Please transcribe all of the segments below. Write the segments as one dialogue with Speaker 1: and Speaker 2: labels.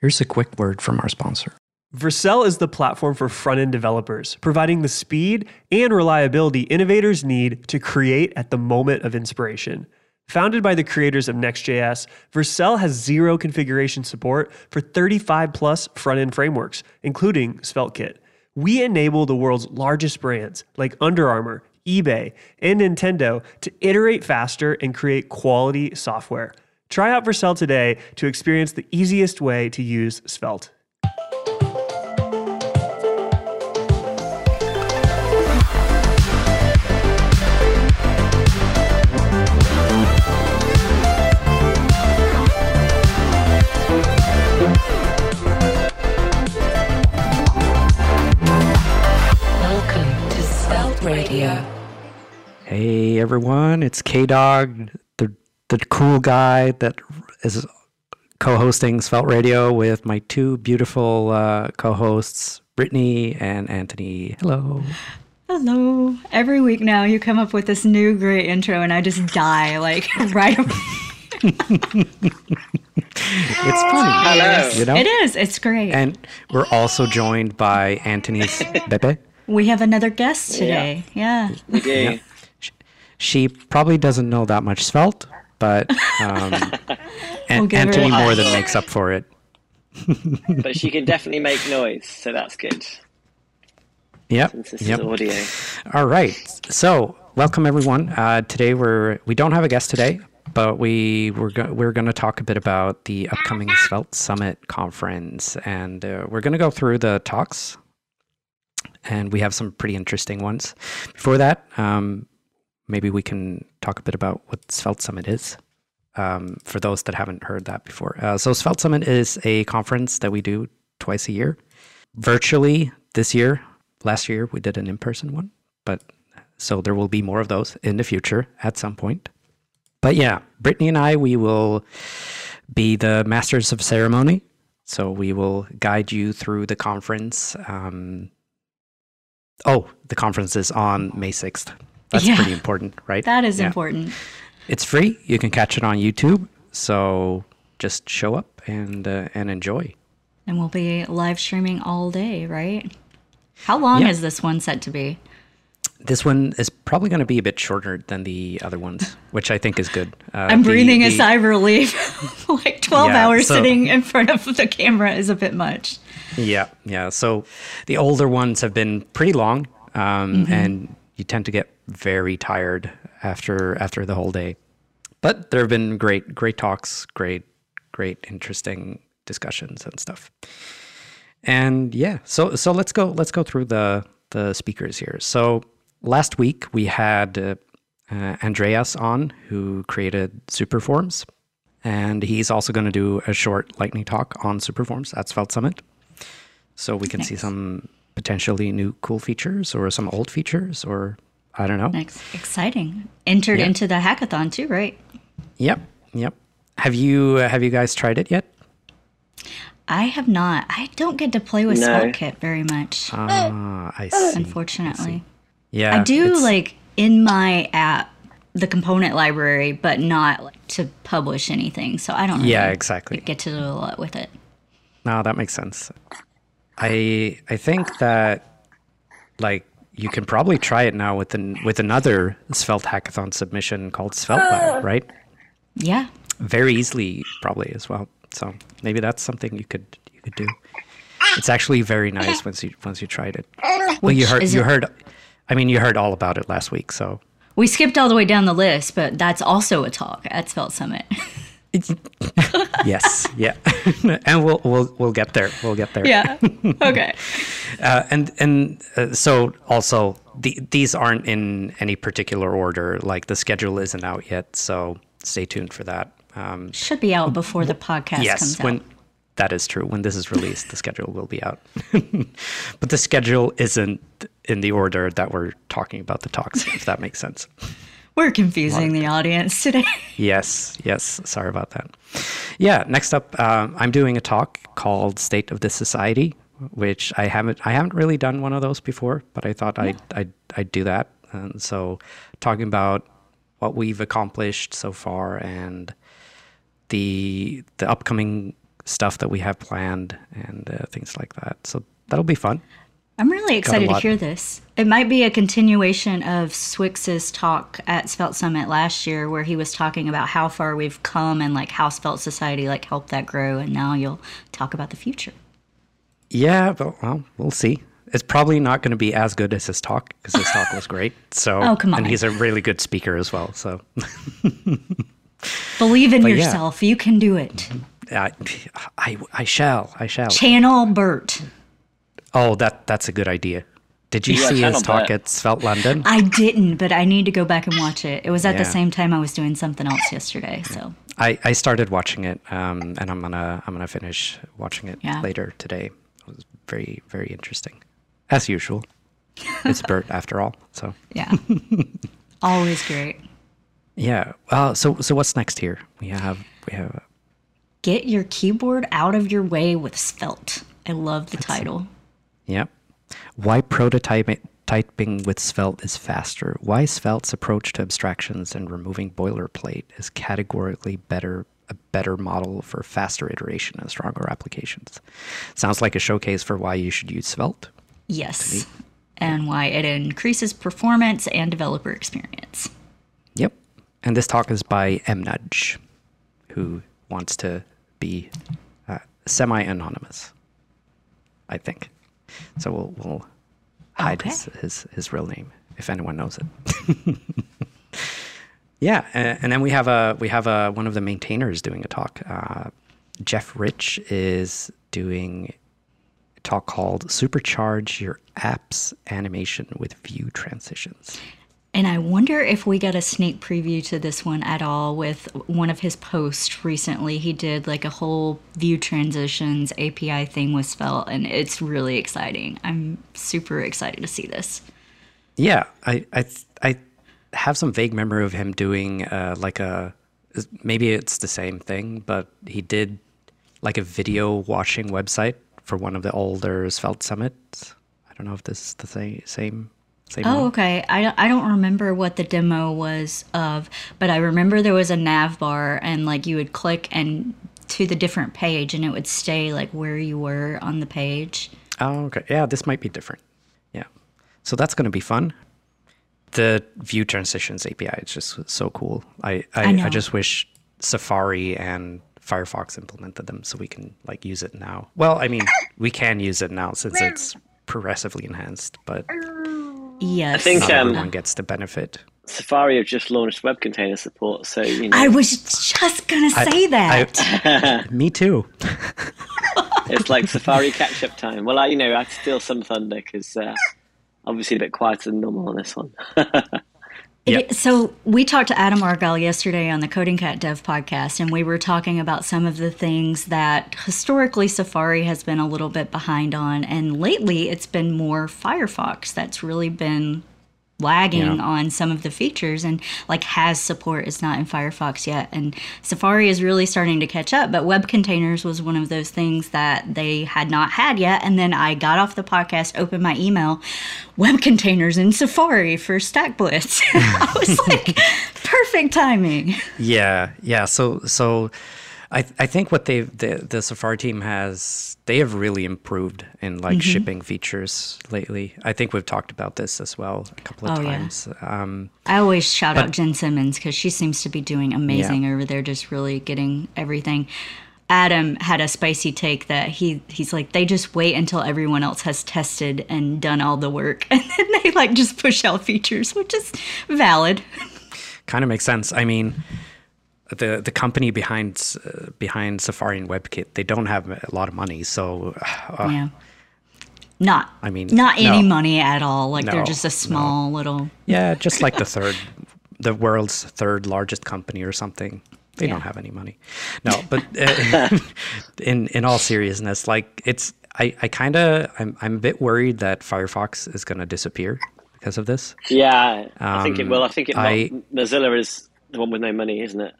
Speaker 1: Here's a quick word from our sponsor.
Speaker 2: Vercel is the platform for front end developers, providing the speed and reliability innovators need to create at the moment of inspiration. Founded by the creators of Next.js, Vercel has zero configuration support for 35 plus front end frameworks, including SvelteKit. We enable the world's largest brands like Under Armour, eBay, and Nintendo to iterate faster and create quality software. Try out Vercel today to experience the easiest way to use Svelte.
Speaker 3: Welcome to Svelte Radio.
Speaker 1: Hey everyone, it's K Dog, the the cool guy that is co-hosting Svelte Radio with my two beautiful uh, co-hosts, Brittney and Antony. Hello.
Speaker 4: Hello. Every week now, you come up with this new great intro, and I just die like right away.
Speaker 1: It's funny.
Speaker 5: Hello.
Speaker 1: You know?
Speaker 4: It is. It's great.
Speaker 1: And we're also joined by Antony's Bebe.
Speaker 4: we have another guest today. Yeah.
Speaker 5: We do.
Speaker 1: She probably doesn't know that much Svelte, but um, An-
Speaker 4: We'll
Speaker 1: Antony
Speaker 4: a-
Speaker 1: more than makes up for it.
Speaker 5: But she can definitely make noise, so that's good.
Speaker 1: Yep.
Speaker 5: Since this
Speaker 1: Yep.
Speaker 5: is audio.
Speaker 1: All right. So, welcome everyone. Uh, today we're we don't have a guest today, but we we're go- we're going to talk a bit about the upcoming Svelte Summit conference, and uh, we're going to go through the talks, and we have some pretty interesting ones. Before that, um, maybe we can talk a bit about what Svelte Summit is. Um, for those that haven't heard that before, uh, so Svelte Summit is a conference that we do twice a year, virtually. This year, last year we did an in-person one, but so there will be more of those in the future at some point. But yeah, Brittney and I, we will be the masters of ceremony. So we will guide you through the conference. Um, oh, the conference is on May 6th. That's
Speaker 4: Yeah.
Speaker 1: pretty important, right?
Speaker 4: That is
Speaker 1: Yeah.
Speaker 4: important.
Speaker 1: It's free. You can catch it on YouTube. So just show up and uh, and enjoy.
Speaker 4: And we'll be live streaming all day, right? How long
Speaker 1: Yeah.
Speaker 4: is this one set to be?
Speaker 1: This one is probably going to be a bit shorter than the other ones, which I think is good. Uh,
Speaker 4: I'm
Speaker 1: the-
Speaker 4: breathing a sigh of relief. like 12
Speaker 1: Yeah,
Speaker 4: hours
Speaker 1: so-
Speaker 4: sitting in front of the camera is a bit much.
Speaker 1: Yeah, yeah. So the older ones have been pretty long, um, and you tend to get very tired after after the whole day. But there have been great great talks, great great interesting discussions and stuff. And yeah, so so let's go let's go through the the speakers here. So last week we had uh, uh, Andreas on, who created Superforms, and he's also going to do a short lightning talk on Superforms at Svelte Summit. So we can see some potentially new cool features or some old features or I don't know.
Speaker 4: Ex- exciting. Entered
Speaker 1: Yeah.
Speaker 4: into the hackathon too, right?
Speaker 1: Yep, yep. Have you uh, have you guys tried it yet?
Speaker 4: I have not. I don't get to play with
Speaker 5: No.
Speaker 4: SvelteKit very much,
Speaker 1: Ah, I see.
Speaker 4: unfortunately.
Speaker 1: Yeah,
Speaker 4: I do like in my app the component library, but not like, to publish anything. So I don't. Really
Speaker 1: Yeah, exactly.
Speaker 4: Get to do a lot with it.
Speaker 1: No, that makes sense. I I think that like you can probably try it now with an with another Svelte hackathon submission called Svelte Lab, right?
Speaker 4: Yeah.
Speaker 1: Very easily, probably as well. So maybe that's something you could you could do. It's actually very nice once you once you tried it. Well, you heard you
Speaker 4: it-
Speaker 1: heard. I mean, you heard all about it last week, so
Speaker 4: We skipped all the way down the list, but that's also a talk at Svelte Summit.
Speaker 1: yes, yeah, and we'll we'll we'll get there. We'll get there.
Speaker 4: yeah. Okay.
Speaker 1: Uh, and and uh, so also the, these aren't in any particular order. Like the schedule isn't out yet, so stay tuned for that. Um,
Speaker 4: Should be out before the podcast
Speaker 1: yes,
Speaker 4: comes
Speaker 1: when
Speaker 4: out.
Speaker 1: that is true. When this is released, the schedule will be out. but the schedule isn't in the order that we're talking about the talks. If that makes sense.
Speaker 4: We're confusing the audience today.
Speaker 1: Yes, yes. Sorry about that. Yeah. Next up, um, I'm doing a talk called "State of the Society," which I haven't I haven't really done one of those before, but I thought I'd, I'd I'd do that. And so, talking about what we've accomplished so far and the the upcoming stuff that we have planned and uh, things like that. So that'll be fun.
Speaker 4: I'm really excited to hear this. It might be a continuation of swyx's talk at Svelte Summit last year, where he was talking about how far we've come and like how Svelte Society like helped that grow. And now you'll talk about the future.
Speaker 1: Yeah, but well, we'll see. It's probably not going to be as good as his talk because his talk was great. So,
Speaker 4: Oh, come on.
Speaker 1: and he's a really good speaker as well. So,
Speaker 4: Believe in
Speaker 1: But yeah.
Speaker 4: yourself. You can do it.
Speaker 1: I, I, I shall, I shall.
Speaker 4: Channel Bert.
Speaker 1: Oh, that that's a good idea. Did you
Speaker 5: Yeah,
Speaker 1: see his talk
Speaker 5: that.
Speaker 1: at Svelte London?
Speaker 4: I didn't, but I need to go back and watch it. It was at the same time I was doing something else yesterday. So
Speaker 1: I, I started watching it, um, and I'm gonna I'm gonna finish watching it
Speaker 4: Yeah.
Speaker 1: later today. It was very very interesting, as usual. It's Bert after all. So
Speaker 4: yeah, always great.
Speaker 1: yeah. Uh, so so what's next here? We have we have
Speaker 4: Get your keyboard out of your way with Svelte. I love the title.
Speaker 1: Yep. Why prototyping with Svelte is faster. Why Svelte's approach to abstractions and removing boilerplate is categorically better a better model for faster iteration and stronger applications. Sounds like a showcase for why you should use Svelte.
Speaker 4: Yes. And why it increases performance and developer experience.
Speaker 1: Yep. And this talk is by M Nudge, who wants to be uh, semi-anonymous. I think. So we'll we'll hide his, his his real name if anyone knows it. yeah, and, and then we have a we have a one of the maintainers doing a talk. Uh, Geoff Rich is doing a talk called "Supercharge Your App's Animation with View Transitions."
Speaker 4: And I wonder if we got a sneak preview to this one at all with one of his posts recently. He did like a whole view transitions API thing with Svelte, and it's really exciting. I'm super excited to see this.
Speaker 1: Yeah, I I I have some vague memory of him doing uh, like a maybe it's the same thing, but he did like a video watching website for one of the older Svelte summits. I don't know if this is the same same same
Speaker 4: Oh,
Speaker 1: one.
Speaker 4: okay. I don't, I don't remember what the demo was of, but I remember there was a nav bar and like you would click and to the different page and it would stay like where you were on the page.
Speaker 1: Oh, okay. Yeah, this might be different. Yeah. So that's going to be fun. The view transitions API is just so cool. I I,
Speaker 4: I
Speaker 1: I, just wish Safari and Firefox implemented them so we can like use it now. Well, I mean, we can use it now since it's progressively enhanced, but oh.
Speaker 4: Yes.
Speaker 5: I think,
Speaker 1: not
Speaker 5: um,
Speaker 1: everyone gets the benefit.
Speaker 5: Safari have just launched web container support, so you know
Speaker 4: I was just going to say that.
Speaker 1: Me too.
Speaker 5: it's like Safari catch-up time. Well, I, you know, I have to steal some thunder because uh, obviously a bit quieter than normal on this one.
Speaker 4: It- so we talked to Adam Argyle yesterday on the Coding Cat Dev podcast, and we were talking about some of the things that historically Safari has been a little bit behind on, and lately it's been more Firefox that's really been lagging
Speaker 1: Yeah.
Speaker 4: on some of the features and like has support. Is not in Firefox yet. And Safari is really starting to catch up but web containers was one of those things that they had not had yet. And then I got off the podcast opened my email web containers in Safari for StackBlitz. I was like perfect timing.
Speaker 1: Yeah, yeah. So so I I think what they the the Safari team has they have really improved in like
Speaker 4: Mm-hmm.
Speaker 1: shipping features lately. I think we've talked about this as well a couple of
Speaker 4: Oh, yeah.
Speaker 1: times. Um,
Speaker 4: I always shout out Jen Simmons because she seems to be doing amazing over there, just really getting everything. Adam had a spicy take that he he's like they just wait until everyone else has tested and done all the work, and then they like just push out features, which is valid.
Speaker 1: kind of makes sense. I mean, the the company behind uh, behind Safari and WebKit they don't have a lot of money, so uh,
Speaker 4: yeah, not
Speaker 1: I mean,
Speaker 4: not any
Speaker 1: no.
Speaker 4: money at all. Like they're just a
Speaker 1: no.
Speaker 4: small little.
Speaker 1: yeah, just like the third, the world's third largest company or something. They don't have any money. No, but uh, in in all seriousness, like it's I I kind of I'm I'm a bit worried that Firefox is going to disappear because of this.
Speaker 5: yeah, I think it
Speaker 1: Um,
Speaker 5: will. I think it.
Speaker 1: I-
Speaker 5: Mozilla is the one with no money, isn't it?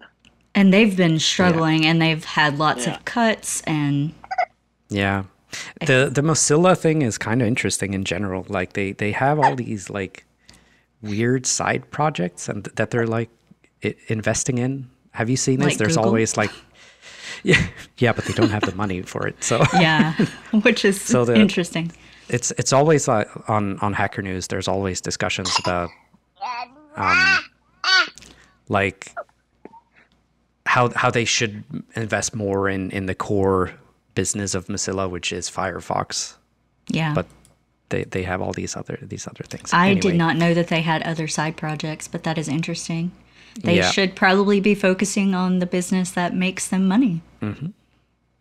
Speaker 4: And they've been struggling, and they've had lots
Speaker 5: Yeah.
Speaker 4: of cuts, and
Speaker 1: Yeah. The the Mozilla thing is kind of interesting in general. Like they they have all these like weird side projects and that they're like investing in. Have you seen this?
Speaker 4: Like
Speaker 1: There's
Speaker 4: Google?
Speaker 1: always like Yeah, yeah, but they don't have the money for it. So
Speaker 4: Yeah, which is
Speaker 1: So the-
Speaker 4: interesting.
Speaker 1: it's it's always like on on Hacker News. There's always discussions about um, like how how they should invest more in in the core business of Mozilla, which is Firefox.
Speaker 4: Yeah.
Speaker 1: But they they have all these other these other things.
Speaker 4: I
Speaker 1: Anyway,
Speaker 4: did not know that they had other side projects, but that is interesting. They
Speaker 1: Yeah.
Speaker 4: should probably be focusing on the business that makes them money. Mm-hmm.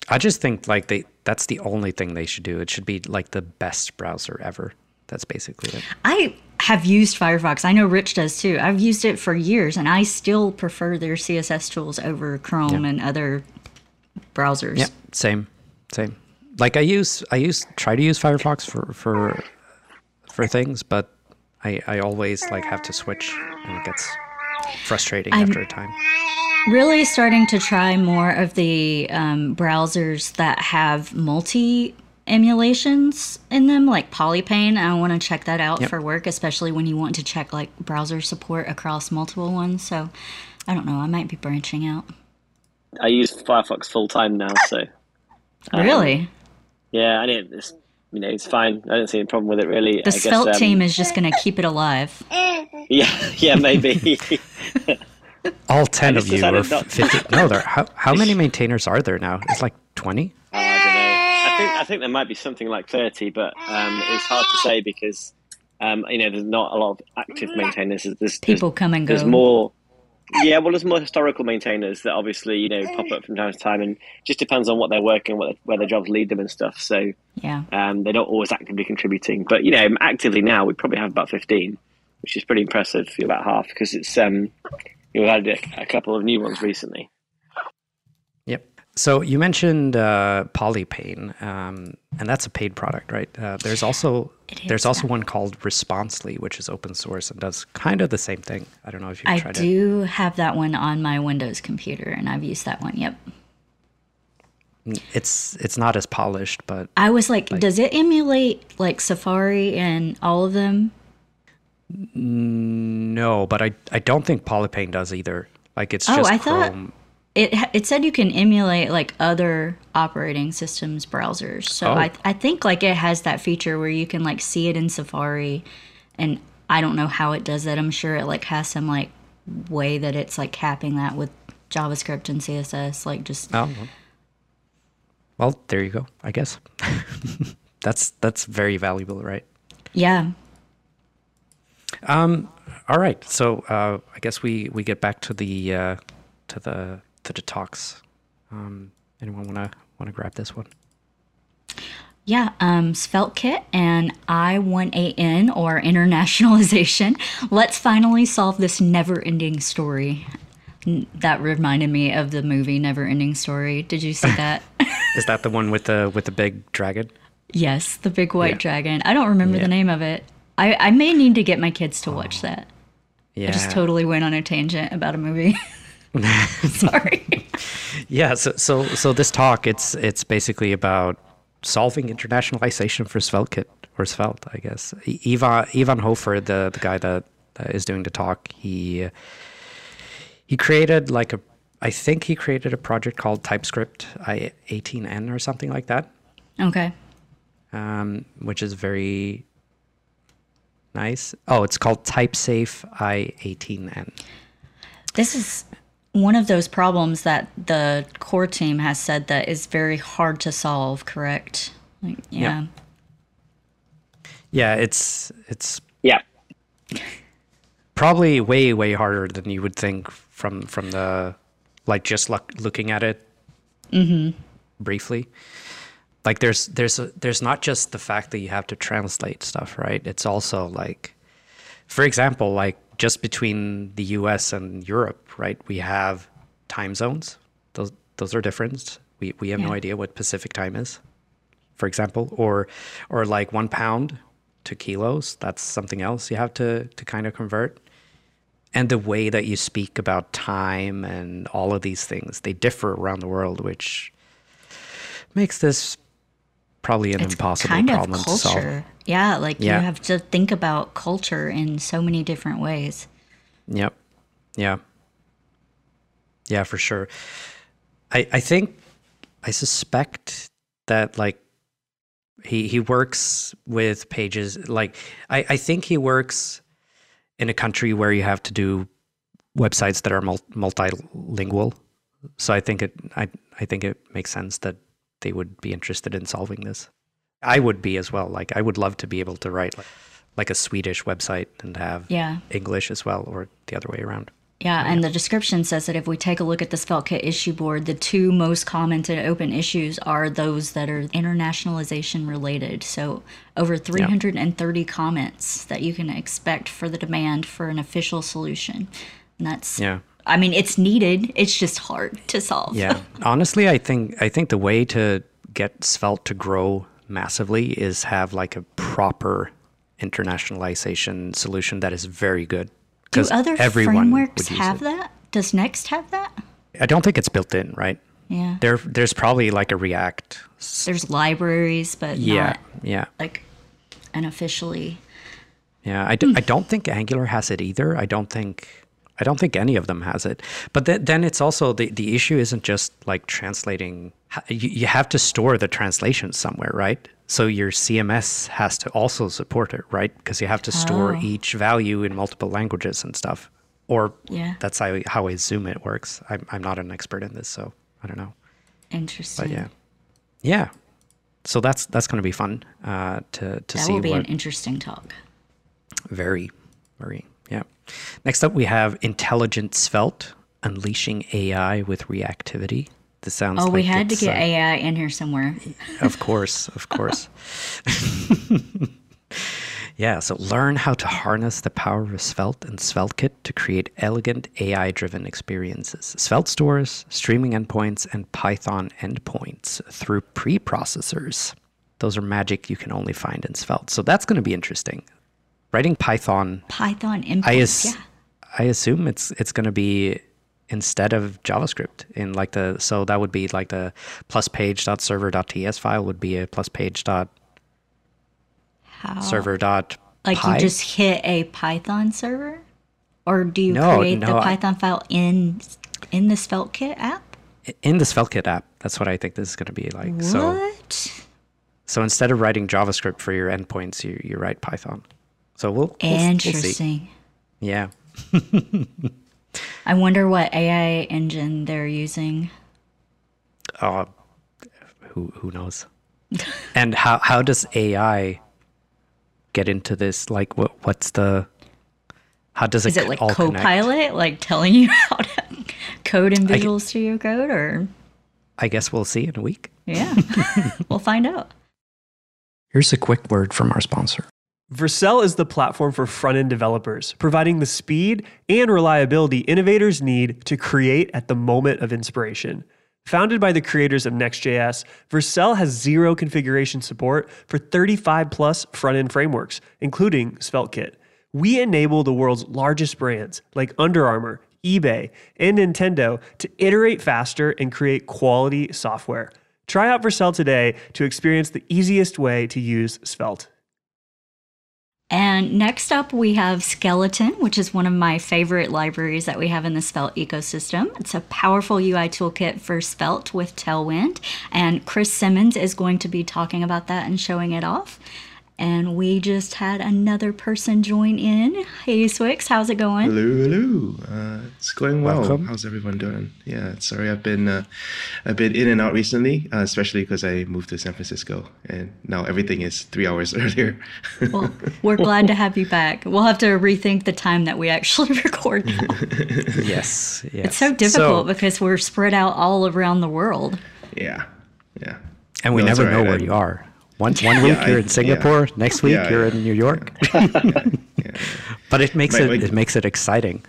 Speaker 1: I just think like they that's the only thing they should do. It should be like the best browser ever. That's basically it.
Speaker 4: I have used Firefox. I know Rich does too. I've used it for years and I still prefer their CSS tools over Chrome and other browsers.
Speaker 1: Yeah, same, same. Like I use, I use, try to use Firefox for for for things, but I I always like have to switch, and it gets frustrating after a time.
Speaker 4: Really starting to try more of the um, browsers that have multi emulations in them, like Polypane. I want to check that out
Speaker 1: Yep.
Speaker 4: for work, especially when you want to check like browser support across multiple ones. So I don't know. I might be branching out.
Speaker 5: I use Firefox full time now, so
Speaker 4: really?
Speaker 5: yeah, I mean, it's you know it's fine. I don't see any problem with it really.
Speaker 4: The
Speaker 5: I guess,
Speaker 4: Svelte
Speaker 5: um,
Speaker 4: team is just going to keep it alive.
Speaker 5: Yeah, yeah, maybe.
Speaker 1: All ten of you are
Speaker 5: decided not-
Speaker 1: fifty. No, there. How how many maintainers are there now? It's like twenty.
Speaker 5: I don't know. I think I think there might be something like thirty, but um, it's hard to say because um, you know there's not a lot of active maintainers. There's, there's,
Speaker 4: People come and go.
Speaker 5: There's more. Yeah, well, there's more historical maintainers that obviously you know pop up from time to time, and just depends on what they're working, what where their jobs lead them and stuff. So
Speaker 4: Yeah.
Speaker 5: um, they're not always actively contributing, but you know, actively now we probably have about fifteen, which is pretty impressive. for about half because it's um, we've had a, a couple of new ones recently.
Speaker 1: So you mentioned uh, Polypane, um, and that's a paid product, right? Uh, there's also there's also
Speaker 4: yeah.
Speaker 1: one called Responsely, which is open source and does kind of the same thing. I don't know if you've
Speaker 4: I
Speaker 1: tried it.
Speaker 4: do have that one on my Windows computer, and I've used that one. Yep.
Speaker 1: It's it's not as polished, but
Speaker 4: I was like, does it emulate like Safari and all of them?
Speaker 1: no. But I I don't think Polypane does either. Like it's
Speaker 4: Oh,
Speaker 1: just
Speaker 4: I thought-
Speaker 1: Chrome.
Speaker 4: It it said you can emulate like other operating systems browsers. So
Speaker 1: Oh.
Speaker 4: I I think like it has that feature where you can like see it in Safari, and I don't know how it does that. I'm sure it like has some like way that it's like capping that with JavaScript and CSS. Like just
Speaker 1: Oh. well. There you go. I guess that's that's very valuable, right?
Speaker 4: yeah. Um.
Speaker 1: All right. So uh, I guess we we get back to the uh, to the the talks. Um, anyone wanna wanna grab this one?
Speaker 4: Yeah, um, Svelte Kit and i18n or internationalization. Let's finally solve this never ending story. That reminded me of the movie Never Ending Story. Did you see that?
Speaker 1: Is that the one with the with the big dragon?
Speaker 4: yes, the big white
Speaker 1: Yeah.
Speaker 4: dragon. I don't remember
Speaker 1: Yeah.
Speaker 4: the name of it. I, I may need to get my kids to watch that.
Speaker 1: Yeah.
Speaker 4: I just totally went on a tangent about a movie. Sorry.
Speaker 1: Yeah. So so so this talk it's it's basically about solving internationalization for SvelteKit or Svelte, I guess. Ivan Ivan Hofer, the the guy that is doing the talk, he he created like a I think he created a project called TypeScript I 18N or something like that.
Speaker 4: Okay.
Speaker 1: um, which is very nice. Oh, it's called TypeSafe i18n.
Speaker 4: This is one of those problems that the core team has said that is very hard to solve, correct? Like, yeah.
Speaker 1: Yeah, it's it's
Speaker 5: Yeah,
Speaker 1: probably way way harder than you would think from from the like just look, looking at it mm-hmm. briefly. Like there's there's a, there's not just the fact that you have to translate stuff, right? It's also like, for example, like just between the U.S. and Europe, right? We have time zones. Those those are different. We we have no idea what Pacific time is, for example, or or like one pound to kilos. That's something else you have to to kind of convert. And the way that you speak about time and all of these things, they differ around the world, which makes this probably an
Speaker 4: It's
Speaker 1: impossible
Speaker 4: kind of
Speaker 1: problem to solve.
Speaker 4: Yeah, like
Speaker 1: Yeah.
Speaker 4: you have to think about culture in so many different ways.
Speaker 1: Yep. Yeah. Yeah, for sure. I, I think I suspect that like he he works with pages like I, I think he works in a country where you have to do websites that are multilingual. So I think it I I think it makes sense that they would be interested in solving this. I would be as well. Like I would love to be able to write like, like a Swedish website and have
Speaker 4: Yeah.
Speaker 1: English as well, or the other way around.
Speaker 4: Yeah, and the description says that if we take a look at the SvelteKit issue board, the two most commented open issues are those that are internationalization related. So over 330 comments that you can expect for the demand for an official solution. And that's
Speaker 1: Yeah.
Speaker 4: I mean, it's needed. It's just hard to solve.
Speaker 1: Yeah. Honestly, I think I think the way to get Svelte to grow massively is have like a proper internationalization solution that is very good.
Speaker 4: Do other frameworks have
Speaker 1: it.
Speaker 4: that? Does Next have that?
Speaker 1: I don't think it's built in, right?
Speaker 4: Yeah.
Speaker 1: There, there's probably like a React.
Speaker 4: There's libraries, but
Speaker 1: Yeah,
Speaker 4: not
Speaker 1: yeah,
Speaker 4: like unofficially.
Speaker 1: yeah. I, do, I don't think Angular has it either. I don't think I don't think any of them has it. But th- then it's also the the issue isn't just like translating. You, you have to store the translation somewhere, right? So your CMS has to also support it, right? Because you have to store
Speaker 4: Oh.
Speaker 1: each value in multiple languages and stuff. Or
Speaker 4: Yeah.
Speaker 1: that's how how I assume it works. I'm I'm not an expert in this, so I don't know.
Speaker 4: Interesting.
Speaker 1: But yeah, yeah. So that's that's going to be fun uh, to to
Speaker 4: that
Speaker 1: see
Speaker 4: will be
Speaker 1: what
Speaker 4: an interesting talk.
Speaker 1: very, very. Next up, we have Intelligent Svelte, unleashing AI with reactivity. This sounds
Speaker 4: Oh,
Speaker 1: like
Speaker 4: we had to get
Speaker 1: uh,
Speaker 4: AI in here somewhere.
Speaker 1: Of course, of course. yeah, so learn how to harness the power of Svelte and SvelteKit to create elegant AI driven experiences. Svelte stores, streaming endpoints, and Python endpoints through preprocessors. Those are magic you can only find in Svelte. So that's going to be interesting. Writing Python
Speaker 4: Python
Speaker 1: I, as-
Speaker 4: yeah.
Speaker 1: I assume it's it's going to be instead of JavaScript in like the so that would be like the plus page.server.ts file would be a plus page dot
Speaker 4: How?
Speaker 1: server dot
Speaker 4: Like you just hit a Python server, or do you
Speaker 1: No,
Speaker 4: create the
Speaker 1: no, I-
Speaker 4: Python file in in the SvelteKit app?
Speaker 1: in the SvelteKit app. That's what I think this is going to be like. So so instead of writing JavaScript for your endpoints, you you write Python. So we'll, we'll, we'll see.
Speaker 4: Interesting.
Speaker 1: Yeah.
Speaker 4: I wonder what AI engine they're using.
Speaker 1: Uh, who who knows? and how how does AI get into this? Like, what what's the how does it
Speaker 4: Is it like
Speaker 1: all connect?
Speaker 4: Copilot, like telling you how to code in Visual Studio Code, or
Speaker 1: I guess we'll see in a week.
Speaker 4: yeah, we'll find out.
Speaker 1: Here's a quick word from our sponsor.
Speaker 2: Vercel is the platform for front end developers, providing the speed and reliability innovators need to create at the moment of inspiration. Founded by the creators of Next.js, Vercel has zero configuration support for 35 plus front end frameworks, including SvelteKit. We enable the world's largest brands like Under Armour, eBay, and Nintendo to iterate faster and create quality software. Try out Vercel today to experience the easiest way to use Svelte.
Speaker 4: And next up, we have Skeleton, which is one of my favorite libraries that we have in the Svelte ecosystem. It's a powerful UI toolkit for Svelte with Tailwind. And Chris Simmons is going to be talking about that and showing it off. And we just had another person join in. Hey, swyx, how's it going?
Speaker 6: Hello, hello. Uh, it's going well.
Speaker 1: Welcome.
Speaker 6: How's everyone doing? Yeah, sorry, I've been uh, a bit in and out recently, uh, especially because I moved to San Francisco, and now everything is three hours earlier.
Speaker 4: Well, we're glad to have you back. We'll have to rethink the time that we actually record now.
Speaker 1: Yes, yes.
Speaker 4: It's so difficult because we're spread out all around the world.
Speaker 6: yeah, yeah.
Speaker 1: and we
Speaker 6: No, it's
Speaker 1: never know where
Speaker 6: I-
Speaker 1: you are. One one week
Speaker 6: I-
Speaker 1: you're in
Speaker 6: yeah.
Speaker 1: Singapore, next week
Speaker 6: Yeah,
Speaker 1: you're
Speaker 6: yeah.
Speaker 1: in New York.
Speaker 6: yeah.
Speaker 1: But it makes
Speaker 6: My-
Speaker 1: it
Speaker 6: my-
Speaker 1: it makes it exciting.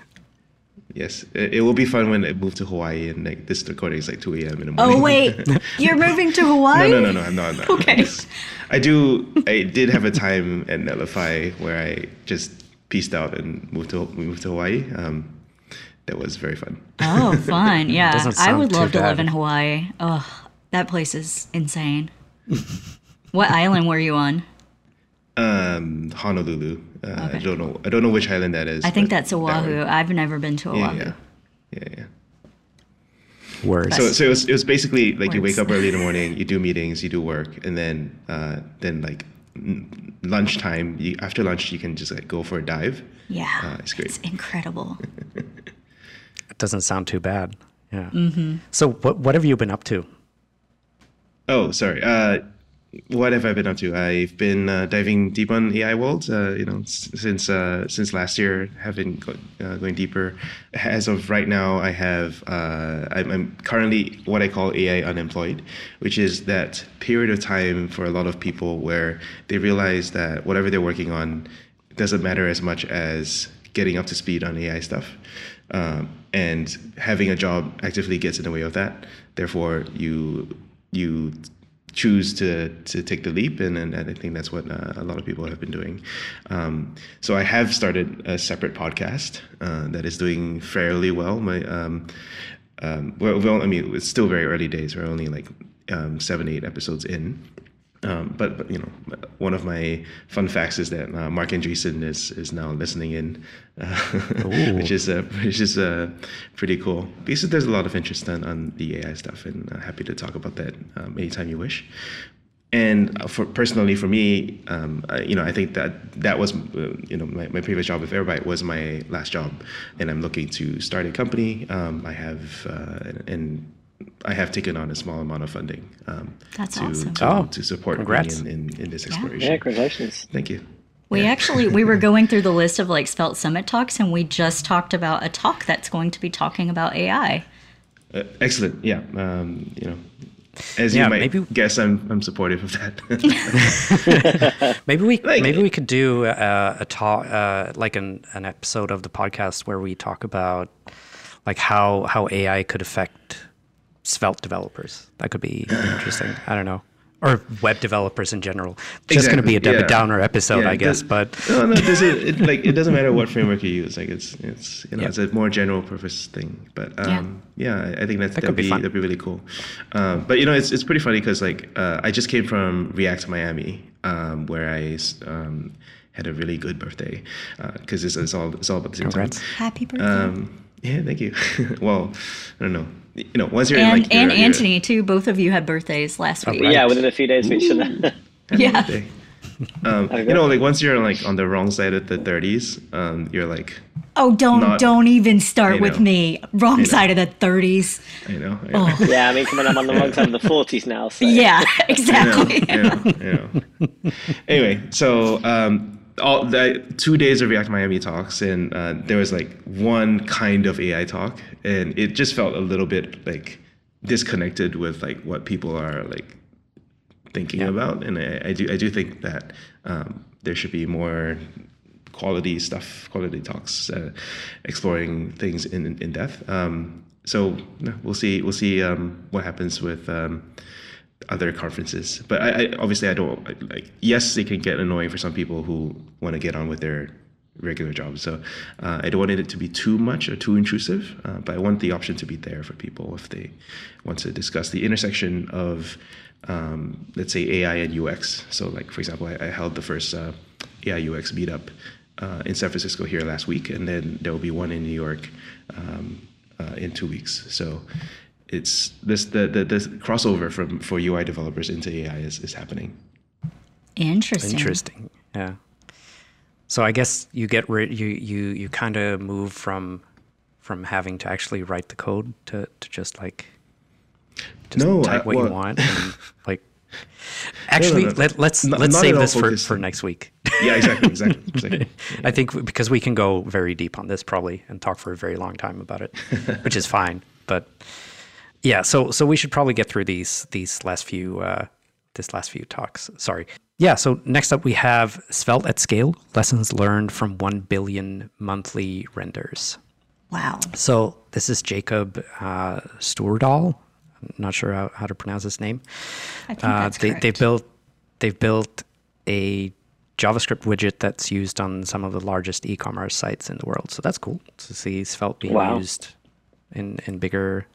Speaker 6: Yes, it, it will be fun when I move to Hawaii, and like this recording is like two a.m. in the morning.
Speaker 4: Oh, wait, you're moving to Hawaii?
Speaker 6: No, no, no, no, I'm not. I'm not.
Speaker 4: Okay.
Speaker 6: Yes. I do. I did have a time at Netlify where I just pieced out and moved to moved to Hawaii. Um, that was very fun.
Speaker 4: Oh, fun. Yeah. I would
Speaker 1: sound too
Speaker 4: love to live in Hawaii. Oh, that place is insane. What island were you on?
Speaker 6: Um, Honolulu. Uh, I don't know. I don't know which island that is.
Speaker 4: I think
Speaker 6: but
Speaker 4: that's
Speaker 6: that.
Speaker 4: Oahu. I've never been to Oahu.
Speaker 6: yeah, yeah, yeah.
Speaker 1: Words.
Speaker 6: So, so it was, it was basically like you wake up early in the morning, you do meetings, you do work, and then uh, then like n- lunchtime. You, after lunch, you can just like go for a dive.
Speaker 4: Yeah.
Speaker 6: Uh, it's great.
Speaker 4: It's incredible.
Speaker 1: it doesn't sound too bad. Yeah. Mm-hmm. So what what have you been up to?
Speaker 6: Oh, sorry. Uh, what have I been up to? I've been uh, diving deep on AI world. Uh, you know, since uh, since last year, have been go- uh, going deeper. As of right now, I have uh, I'm, I'm currently what I call AI unemployed, which is that period of time for a lot of people where they realize that whatever they're working on doesn't matter as much as getting up to speed on AI stuff. Um, and having a job actively gets in the way of that. Therefore, you you choose to to take the leap, and, and I think that's what uh, a lot of people have been doing. Um, so I have started a separate podcast uh, that is doing fairly well. My um, um, well, well, I mean, it's still very early days. We're only like um, seven, eight episodes in. Um, but, but you know, one of my fun facts is that uh, Marc Andreessen is is now listening in, uh, which is uh, which is uh, pretty cool. Because there's a lot of interest on, on the AI stuff, and I'm happy to talk about that um, anytime you wish. And uh, for personally, for me, um, I, you know, I think that that was, uh, you know, my, my previous job with Airbyte was my last job, and I'm looking to start a company. Um, I have uh, and I have taken on a small amount of funding um,
Speaker 4: That's
Speaker 6: to,
Speaker 4: awesome.
Speaker 6: to,
Speaker 1: Oh,
Speaker 6: to support me
Speaker 1: congrats.
Speaker 6: in, in, in this
Speaker 4: Yeah.
Speaker 6: exploration.
Speaker 5: Yeah, congratulations.
Speaker 6: Thank you.
Speaker 4: We actually we were going through the list of like Svelte Summit talks, and we just talked about a talk that's going to be talking about AI.
Speaker 6: Uh, excellent. Yeah. Um, you know, as
Speaker 1: Yeah,
Speaker 6: you might
Speaker 1: maybe-
Speaker 6: guess, I'm I'm supportive of that.
Speaker 1: Maybe we
Speaker 6: Like-
Speaker 1: maybe we could do uh, a talk uh, like an, an episode of the podcast where we talk about like how how AI could affect Svelte developers. That could be interesting. I don't know. Or web developers in general. Just going to be a
Speaker 6: Exactly,
Speaker 1: Debbie
Speaker 6: yeah.
Speaker 1: Downer episode,
Speaker 6: Yeah,
Speaker 1: I guess.
Speaker 6: does-
Speaker 1: But
Speaker 6: no, no, this is it, like it doesn't matter what framework you use. Like it's it's you know
Speaker 1: Yeah.
Speaker 6: it's a more general purpose thing. But um, yeah. I I think that's,
Speaker 1: That
Speaker 6: that
Speaker 1: could
Speaker 6: would
Speaker 1: be
Speaker 6: be, that'd be really cool. Um, but you know, it's it's pretty funny because like uh, I just came from React Miami, um, where I um, had a really good birthday because it's, it's all it's all about the same
Speaker 1: Congrats.
Speaker 6: time.
Speaker 4: Happy birthday!
Speaker 6: Um, yeah, thank you. well, I don't know. You know, once you're
Speaker 4: and
Speaker 6: in like
Speaker 4: and
Speaker 6: your- your-
Speaker 4: Antony too. Both of you had birthdays last week.
Speaker 1: right.
Speaker 5: Yeah, within a few days of each other.
Speaker 4: Yeah.
Speaker 6: Um, you know, like once you're like on the wrong side of the 30s, um, you're like,
Speaker 4: Oh, don't
Speaker 6: Not-
Speaker 4: don't even start with me. Wrong side of the thirties.
Speaker 6: I know. I know.
Speaker 4: Oh.
Speaker 5: yeah, I mean, come on, I'm on the wrong side of the 40s now. So.
Speaker 4: Yeah, exactly.
Speaker 6: I know, I know. anyway, so um, all the two days of React Miami talks, and uh, there was like one kind of AI talk, and it just felt a little bit like disconnected with like what people are like thinking about, and I, I do I do think that um, there should be more quality stuff, quality talks, uh, exploring things in in, depth. Um, so we'll see we'll see um, what happens with. Other conferences. But I, I obviously I don't I- like. Yes, it can get annoying for some people who want to get on with their regular jobs. So uh, I don't want it to be too much or too intrusive. Uh, but I want the option to be there for people if they want to discuss the intersection of, um, let's say AI and UX. So like for example, I, I held the first uh, AI UX meetup uh, in San Francisco here last week, and then there will be one in New York um, uh, in two weeks. So it's this the, the the crossover from for UI developers into AI is, is happening.
Speaker 4: Interesting.
Speaker 1: Interesting. Yeah. So I guess you get rid you you you kind of move from from having to actually write the code to to just like just
Speaker 6: No,
Speaker 1: type
Speaker 6: I-
Speaker 1: what you
Speaker 6: well-
Speaker 1: want and like actually
Speaker 6: no.
Speaker 1: let let's
Speaker 6: Not-
Speaker 1: let's
Speaker 6: not
Speaker 1: save this for for next week.
Speaker 6: Yeah, exactly, exactly. exactly.
Speaker 1: I think because we can go very deep on this probably and talk for a very long time about it, which is fine. But yeah, so so we should probably get through these these last few uh, this last few talks. Sorry. Yeah. So next up we have Svelte at scale: lessons learned from one billion monthly renders.
Speaker 4: Wow.
Speaker 1: So this is Jacob uh, Stoordal. I'm not sure how, how to pronounce his name.
Speaker 4: I think
Speaker 1: Uh,
Speaker 4: that's
Speaker 1: they
Speaker 4: correct.
Speaker 1: they built they've built a JavaScript widget that's used on some of the largest e-commerce sites in the world. So that's cool to see Svelte being
Speaker 5: Wow.
Speaker 1: used in in bigger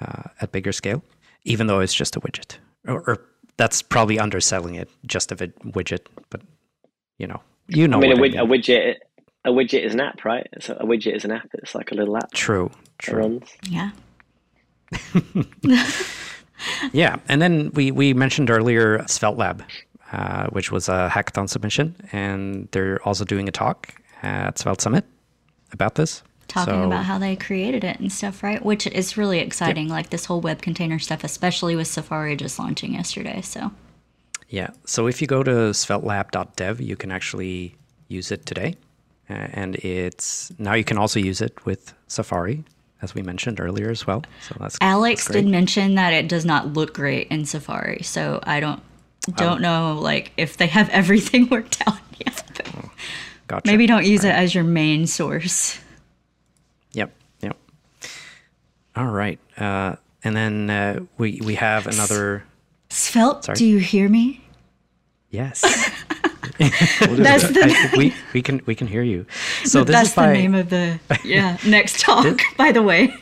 Speaker 1: uh, at bigger scale, even though it's just a widget. Or, or that's probably underselling it, just a vid- widget. But you know, you know
Speaker 5: I mean, a,
Speaker 1: what
Speaker 5: wid- a widget, a widget is an app, right? So a widget is an app. It's like a little app
Speaker 1: True, true.
Speaker 5: runs.
Speaker 4: Yeah.
Speaker 1: Yeah, and then we we mentioned earlier Svelte Lab, uh, which was a hackathon submission, and they're also doing a talk at Svelte Summit about this.
Speaker 4: Talking
Speaker 1: So-
Speaker 4: about how they created it and stuff, right? Which is really exciting, like this whole web container stuff, especially with Safari just launching yesterday. So
Speaker 1: Yeah. So if you go to sveltelab.dev, you can actually use it today. Uh, and it's now you can also use it with Safari, as we mentioned earlier as well. So that's
Speaker 4: Alex
Speaker 1: that's
Speaker 4: did mention that it does not look great in Safari. So I don't don't know like if they have everything worked out yet. but
Speaker 1: Gotcha.
Speaker 4: Maybe don't use it as your main source.
Speaker 1: Yep. Yep. All right. Uh, and then uh, we we have another.
Speaker 4: Svelte,
Speaker 1: Sorry?
Speaker 4: do you hear me?
Speaker 1: Yes.
Speaker 4: That's the
Speaker 1: I, we we can we can hear you. So this
Speaker 4: that's
Speaker 1: is by
Speaker 4: the name of the yeah next talk. By the way,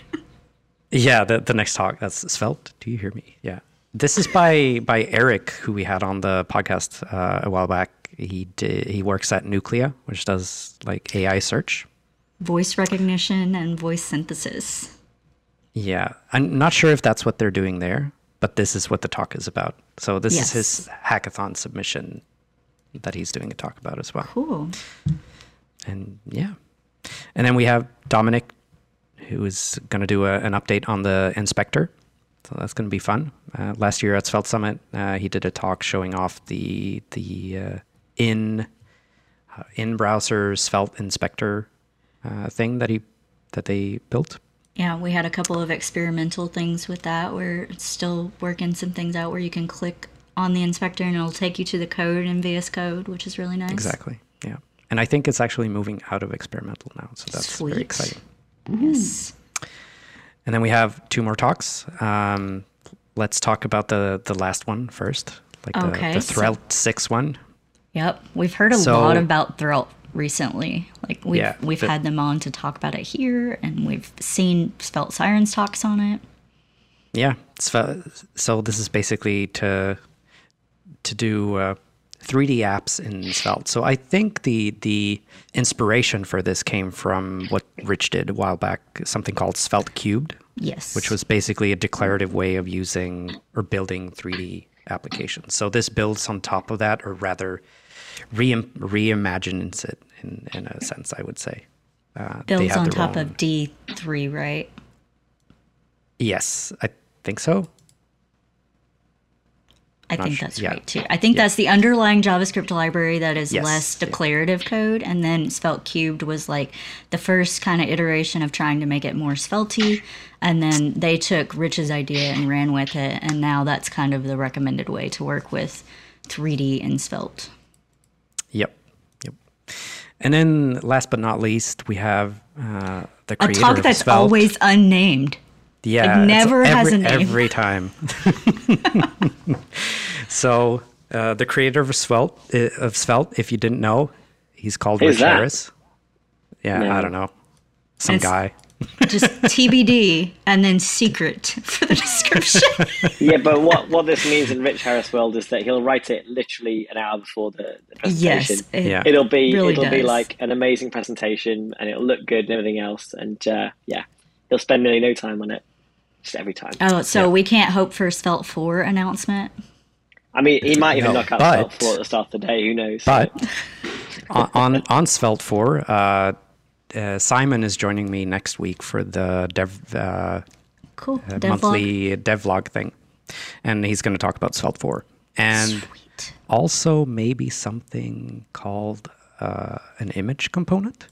Speaker 1: yeah the the next talk. That's Svelte. Do you hear me? Yeah. This is by by Eric, who we had on the podcast uh, a while back. He did, he works at Nuclia, which does like AI search.
Speaker 4: voice recognition and voice synthesis.
Speaker 1: Yeah, I'm not sure if that's what they're doing there, but this is what the talk is about. So this is his hackathon submission that he's doing a talk about as well.
Speaker 4: Cool.
Speaker 1: and yeah and then we have dominic who is going to do a, an update on the inspector so that's going to be fun uh, last year at svelte summit uh, he did a talk showing off the the uh, in uh, in browser svelte inspector uh, thing that he that they built
Speaker 4: Yeah, we had a couple of experimental things with that. We're still working some things out where you can click on the inspector and it'll take you to the code in VS Code, which is really nice.
Speaker 1: exactly yeah and i think it's actually moving out of experimental now so that's very exciting
Speaker 4: Yes.
Speaker 1: And then we have two more talks. Um, let's talk about the the last one first, like the,
Speaker 4: Okay,
Speaker 1: the
Speaker 4: so-
Speaker 1: six one.
Speaker 4: Yep. We've heard a
Speaker 1: So-
Speaker 4: lot about Threlte recently. Like we've
Speaker 1: Yeah,
Speaker 4: we've had them on to talk about it here and we've seen Svelte Sirens talks on it.
Speaker 1: Yeah. So, so this is basically to to do uh, 3D apps in Svelte. So I think the the inspiration for this came from what Rich did a while back, something called Svelte Cubed,
Speaker 4: Yes.
Speaker 1: which was basically a declarative way of using or building 3D applications. So this builds on top of that, or rather, re reimagines it in, in a sense, I would say. Uh,
Speaker 4: builds on top
Speaker 1: own-
Speaker 4: of D three, right?
Speaker 1: Yes, I think so.
Speaker 4: I think
Speaker 1: sure.
Speaker 4: that's
Speaker 1: Yeah.
Speaker 4: right too. I think that's the underlying JavaScript library that is
Speaker 1: Yes.
Speaker 4: less
Speaker 1: Yeah.
Speaker 4: declarative code, and then Svelte Cubed was like the first kind of iteration of trying to make it more svelty, and then they took Rich's idea and ran with it, and now that's kind of the recommended way to work with 3D in Svelte.
Speaker 1: Yep. Yep. And then last but not least, we have uh, the
Speaker 4: A
Speaker 1: creator
Speaker 4: talk
Speaker 1: of
Speaker 4: that's
Speaker 1: Svelte.
Speaker 4: always unnamed.
Speaker 1: yeah, It
Speaker 4: never has
Speaker 1: every,
Speaker 4: a name.
Speaker 1: every time. so uh, the creator of Svelte, uh, of Svelte, if you didn't know, he's called
Speaker 5: Who's
Speaker 1: Rich
Speaker 5: that?
Speaker 1: Harris. Yeah,
Speaker 5: No.
Speaker 1: I don't know, some
Speaker 4: It's-
Speaker 1: guy.
Speaker 4: Just TBD and then secret for the description.
Speaker 5: Yeah, but what, what this means in Rich Harris world is that he'll write it literally an hour before the, the presentation.
Speaker 4: yes. it-
Speaker 1: Yeah.
Speaker 5: It'll be
Speaker 4: Really
Speaker 5: it'll be like an amazing presentation and it'll look good and everything else. And uh, yeah, he'll spend nearly no time on it. Just every time.
Speaker 4: Oh, so we can't hope for a Svelte 4 announcement?
Speaker 5: I mean, he might even
Speaker 1: No,
Speaker 5: knock out
Speaker 1: but-
Speaker 5: the floor at the start of the day. Who knows?
Speaker 1: But on, on on Svelte four, uh, uh, Simon is joining me next week for the dev uh,
Speaker 4: Cool.
Speaker 1: uh, monthly devlog thing, and he's going to talk about Svelte four and
Speaker 4: Sweet.
Speaker 1: also maybe something called uh, an image component.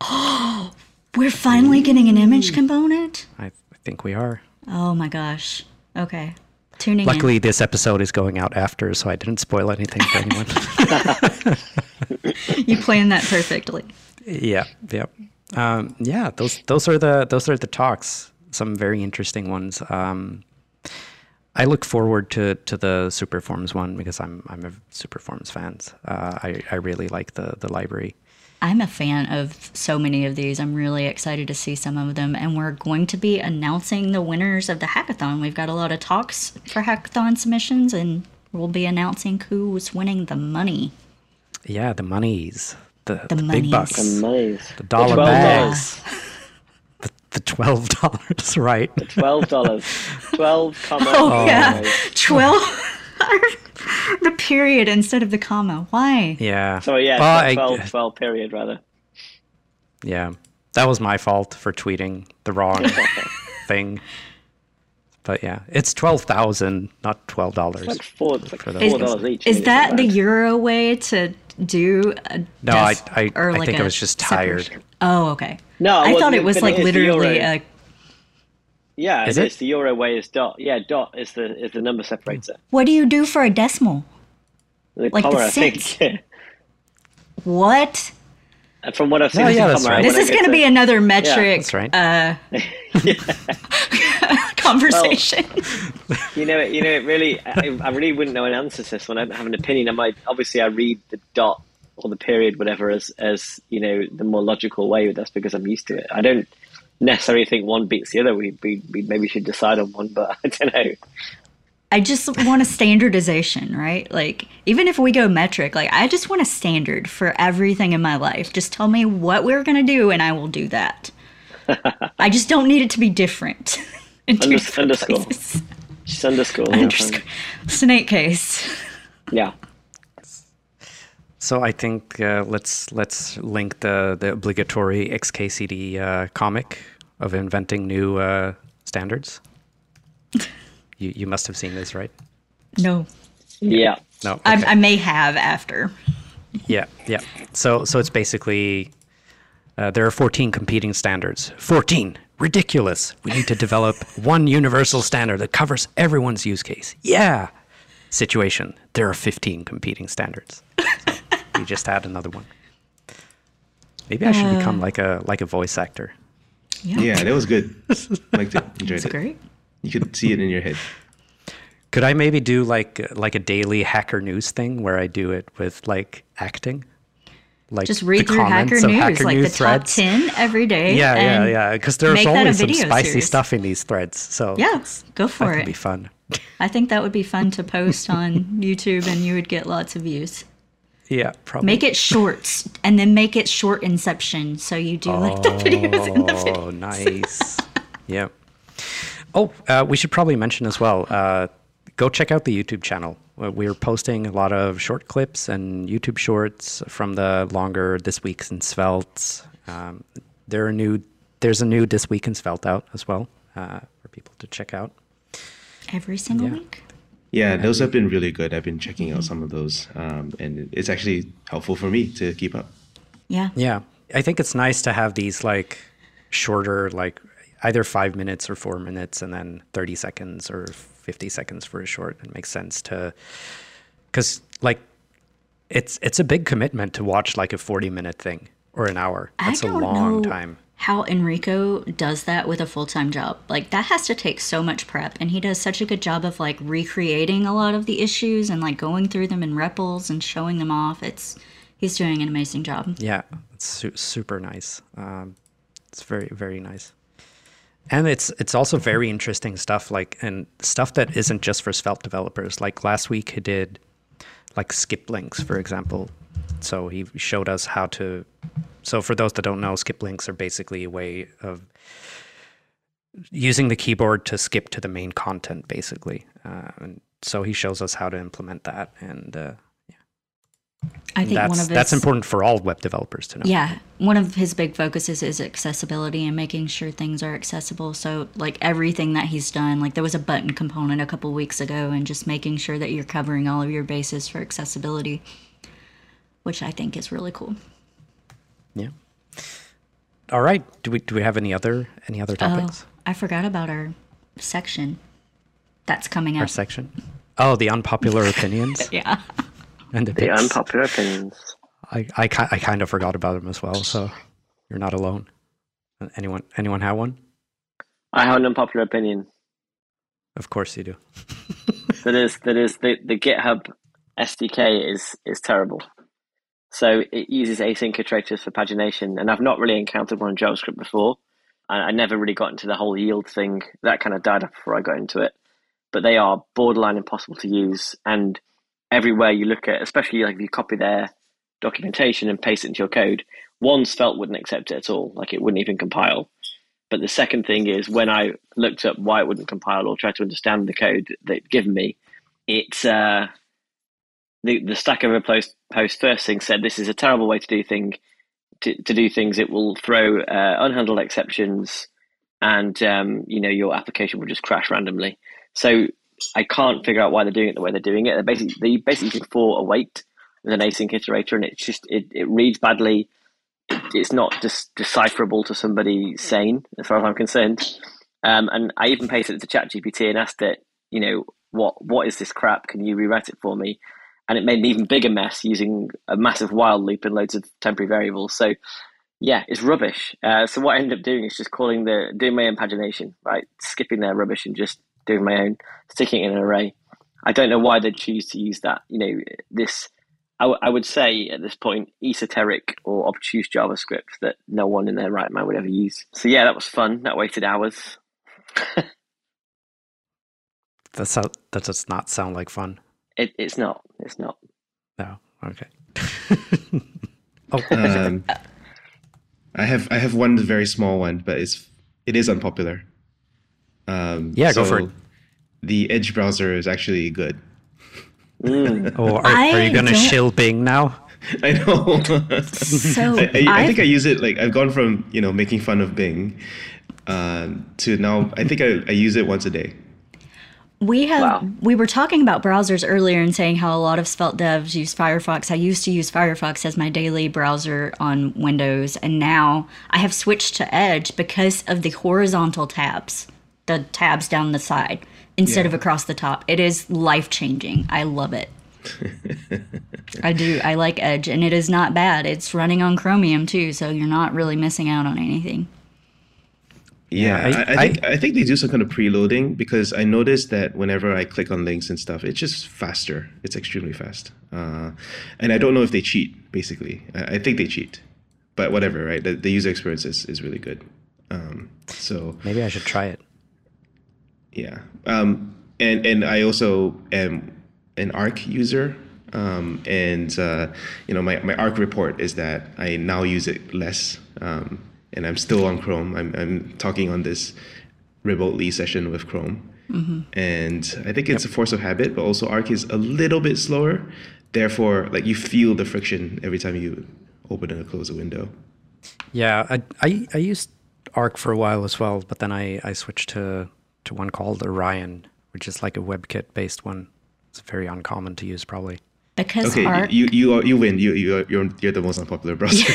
Speaker 4: Oh, we're finally getting an image component?
Speaker 1: I, I think we are.
Speaker 4: Oh my gosh. Okay. Tuning
Speaker 1: Luckily, this episode is going out after, so I didn't spoil anything for anyone.
Speaker 4: You planned that perfectly.
Speaker 1: Yeah, yeah, um, yeah. Those those are the those are the talks. Some very interesting ones. Um, I look forward to to the Superforms one because I'm I'm a Superforms fan. Uh, I I really like the the library.
Speaker 4: I'm a fan of so many of these. I'm really excited to see some of them. And we're going to be announcing the winners of the hackathon. We've got a lot of talks for hackathon submissions, and we'll be announcing who's winning the money.
Speaker 1: Yeah, the monies, the, the,
Speaker 4: The
Speaker 1: big
Speaker 4: monies.
Speaker 1: bucks,
Speaker 5: Amazing.
Speaker 1: the dollar
Speaker 5: Twelve
Speaker 1: bags,
Speaker 5: dollars.
Speaker 1: The twelve dollars, right?
Speaker 5: The Twelve dollars. Twelve comma.
Speaker 4: Oh, yeah. 12. the period instead of the comma. Why?
Speaker 1: Yeah.
Speaker 5: So yeah,
Speaker 1: Well, I-
Speaker 5: 12, 12 period rather.
Speaker 1: Yeah, that was my fault for tweeting the wrong thing. But yeah, it's twelve thousand, not twelve dollars.
Speaker 5: Like four, it's like
Speaker 1: For
Speaker 5: four
Speaker 1: those-
Speaker 5: dollars each.
Speaker 4: Is that the euro way to do a
Speaker 1: No, I
Speaker 4: desk-
Speaker 1: I,
Speaker 4: or
Speaker 1: I think I
Speaker 4: a
Speaker 1: was just
Speaker 4: separate-
Speaker 1: tired.
Speaker 4: Oh, okay.
Speaker 5: No,
Speaker 4: I thought it was like
Speaker 5: it is the
Speaker 4: literally
Speaker 5: euro.
Speaker 4: a.
Speaker 5: Yeah,
Speaker 1: Is
Speaker 5: it
Speaker 1: it?
Speaker 5: is. The euro way is dot. Yeah, dot is the is the number separator.
Speaker 4: What do you do for a decimal?
Speaker 5: The
Speaker 4: Like the
Speaker 5: comma, I think.
Speaker 4: What?
Speaker 5: From what I've seen,
Speaker 1: No, yeah,
Speaker 5: comma.
Speaker 1: right.
Speaker 4: This is going to be another metric
Speaker 1: That's right.
Speaker 4: uh, conversation.
Speaker 5: You know, you know, it really. I, I really wouldn't know an answer to this one. I don't have an opinion. I might obviously I read the dot or the period, whatever, as as you know the more logical way. That's because I'm used to it. I don't necessarily think one beats the other. We we, we maybe should decide on one, but I don't know.
Speaker 4: I just want a standardization, right? Like, even if we go metric, like, I just want a standard for everything in my life. Just tell me what we're going to do, and I will do that. I just don't need it to be different. In two
Speaker 5: Unders-
Speaker 4: different
Speaker 5: underscore.
Speaker 4: places.
Speaker 5: Just underscore. all the
Speaker 4: Underscore.
Speaker 5: time.
Speaker 4: Snake case.
Speaker 5: Yeah.
Speaker 1: So I think uh, let's let's link the the obligatory XKCD uh, comic of inventing new uh, standards. you you must have seen this, right?
Speaker 4: No.
Speaker 5: Yeah.
Speaker 1: No.
Speaker 4: I. I may have after.
Speaker 1: Yeah, yeah. So so it's basically uh, there are 14 competing standards. 14. Ridiculous. We need to develop one universal standard that covers everyone's use case. Yeah. Situation. There are 15 competing standards. So we just add another one. Maybe I should become like a like a voice actor.
Speaker 6: Yeah, that was good. Liked it. Enjoyed
Speaker 4: It's
Speaker 6: it.
Speaker 4: great.
Speaker 6: You could see it in your head.
Speaker 1: Could I maybe do like like a daily hacker news thing where I do it with like acting? Like
Speaker 4: Just read
Speaker 1: the
Speaker 4: through Hacker News,
Speaker 1: Hacker
Speaker 4: like
Speaker 1: News
Speaker 4: the top 10 every day.
Speaker 1: Yeah, yeah, yeah. Because there's
Speaker 4: make that a
Speaker 1: always some spicy
Speaker 4: series.
Speaker 1: stuff in these threads. So
Speaker 4: Yeah, go for
Speaker 1: that
Speaker 4: it.
Speaker 1: be fun.
Speaker 4: I think that would be fun to post on YouTube and you would get lots of views.
Speaker 1: Yeah, probably.
Speaker 4: Make it shorts and then make it short inception so you do like the videos in the video.
Speaker 1: Oh, nice. yeah. Oh, uh, we should probably mention as well. Uh, go check out the YouTube channel. We're posting a lot of short clips and YouTube shorts from the longer this week's in Svelte. Um, there are new. There's a new this week in Svelte out as well uh, for people to check out.
Speaker 4: Every single
Speaker 1: Yeah.
Speaker 4: week.
Speaker 6: Yeah, those have been really good. I've been checking out some of those, um, and it's actually helpful for me to keep up.
Speaker 4: Yeah.
Speaker 1: Yeah, I think it's nice to have these like shorter, like either five minutes or four minutes, and then thirty seconds or fifty seconds for a short. It makes sense to, because like it's it's a big commitment to watch like a forty minute thing or an hour. That's a long time.
Speaker 4: How Enrico does that with a full time job. Like, that has to take so much prep. And he does such a good job of like recreating a lot of the issues and like going through them in REPLs and showing them off. It's, he's doing an amazing job.
Speaker 1: Yeah, it's su- super nice. Um, it's very very nice, and it's it's also very interesting stuff. Like and stuff that isn't just for Svelte developers. Like last week, he did like skip links, for example. So he showed us how to. So for those that don't know, skip links are basically a way of using the keyboard to skip to the main content, basically. Uh, and so he shows us how to implement that, and uh,
Speaker 4: I think
Speaker 1: that's
Speaker 4: one of his,
Speaker 1: that's important for all web developers to know.
Speaker 4: Yeah, one of his big focuses is accessibility and making sure things are accessible. So, like everything that he's done, like there was a button component a couple weeks ago, and just making sure that you're covering all of your bases for accessibility, which I think is really cool.
Speaker 1: Yeah. All right. Do we do we have any other any other oh, topics?
Speaker 4: Oh, I forgot about our section that's coming up.
Speaker 1: Our section. Oh, the unpopular opinions
Speaker 4: yeah.
Speaker 1: And the
Speaker 5: The unpopular opinions.
Speaker 1: I, I I kind of forgot about them as well. So you're not alone. Anyone anyone have one?
Speaker 5: I have an unpopular opinion.
Speaker 1: Of course you do.
Speaker 5: that is that is the, the GitHub SDK is is terrible. So it uses async iterators for pagination, and I've not really encountered one in JavaScript before. I, I never really got into the whole yield thing. That kind of died off before I got into it. But they are borderline impossible to use, and everywhere you look at, especially like if you copy their documentation and paste it into your code, one Svelte wouldn't accept it at all. Like it wouldn't even compile. But the second thing is when I looked up why it wouldn't compile or tried to understand the code they'd given me, it's uh, the the Stack Overflow post first thing said this is a terrible way to do thing to, to do things. It will throw uh, unhandled exceptions, and um, you know your application will just crash randomly. So I can't figure out why they're doing it the way they're doing it. They're basically they basically using for await with an async iterator, and it's just it, it reads badly. It, it's not just decipherable to somebody sane, as far as I'm concerned. Um, and I even pasted it to ChatGPT and asked it, you know, what what is this crap? Can you rewrite it for me? And it made an even bigger mess using a massive while loop and loads of temporary variables. So yeah, it's rubbish. Uh, so what I ended up doing is just calling the doing my own pagination, right? Skipping their rubbish and just doing my own, sticking it in an array. I don't know why they'd choose to use that. You know, this I, w- I would say at this point esoteric or obtuse JavaScript that no one in their right mind would ever use. So yeah, that was fun. That waited hours.
Speaker 1: That so, that does not sound like fun.
Speaker 5: It, it's not. It's not.
Speaker 1: No. Okay. oh,
Speaker 6: Um, I have I have one very small one, but it's it is unpopular. Um,
Speaker 1: Yeah, go for
Speaker 6: so
Speaker 1: it.
Speaker 6: The Edge browser is actually good.
Speaker 5: Mm.
Speaker 1: oh are, are you going to shill Bing now?
Speaker 6: I know.
Speaker 4: So
Speaker 6: I, I, I think
Speaker 4: I've-
Speaker 6: I use it like I've gone from you know making fun of Bing uh, to now I think I, I use it once a day.
Speaker 4: We have
Speaker 5: Wow.
Speaker 4: we were talking about browsers earlier and saying how a lot of Svelte devs use Firefox. I used to use Firefox as my daily browser on Windows, and now I have switched to Edge because of the horizontal tabs, the tabs down the side instead
Speaker 6: Yeah.
Speaker 4: of across the top. It is life changing. I love it. I do. I like Edge, and it is not bad. It's running on Chromium too, so you're not really missing out on anything.
Speaker 6: Yeah,
Speaker 1: Yeah, I-
Speaker 6: I, I, think I think they do some kind of preloading because I noticed that whenever I click on links and stuff, it's just faster. It's extremely fast, uh, and I don't know if they cheat. Basically, I, I think they cheat, but whatever, right? The, the user experience is, is really good. Um, so
Speaker 1: Maybe I should try it.
Speaker 6: Yeah, um, and and I also am an Arc user, um, and uh, you know my my Arc report is that I now use it less, um, and I'm still on Chrome. I'm I'm talking on this remotely session with Chrome, and I think it's a force of habit, but also Arc is a little bit slower. Therefore, like you feel the friction every time you open and close a window.
Speaker 1: Yeah, I, I I used Arc for a while as well, but then I I switched to to one called Orion, which is like a WebKit based one. It's very uncommon to use, probably.
Speaker 4: Because
Speaker 6: Okay,
Speaker 4: Arc,
Speaker 6: you you are, you win. You you are, you're you're the most unpopular browser.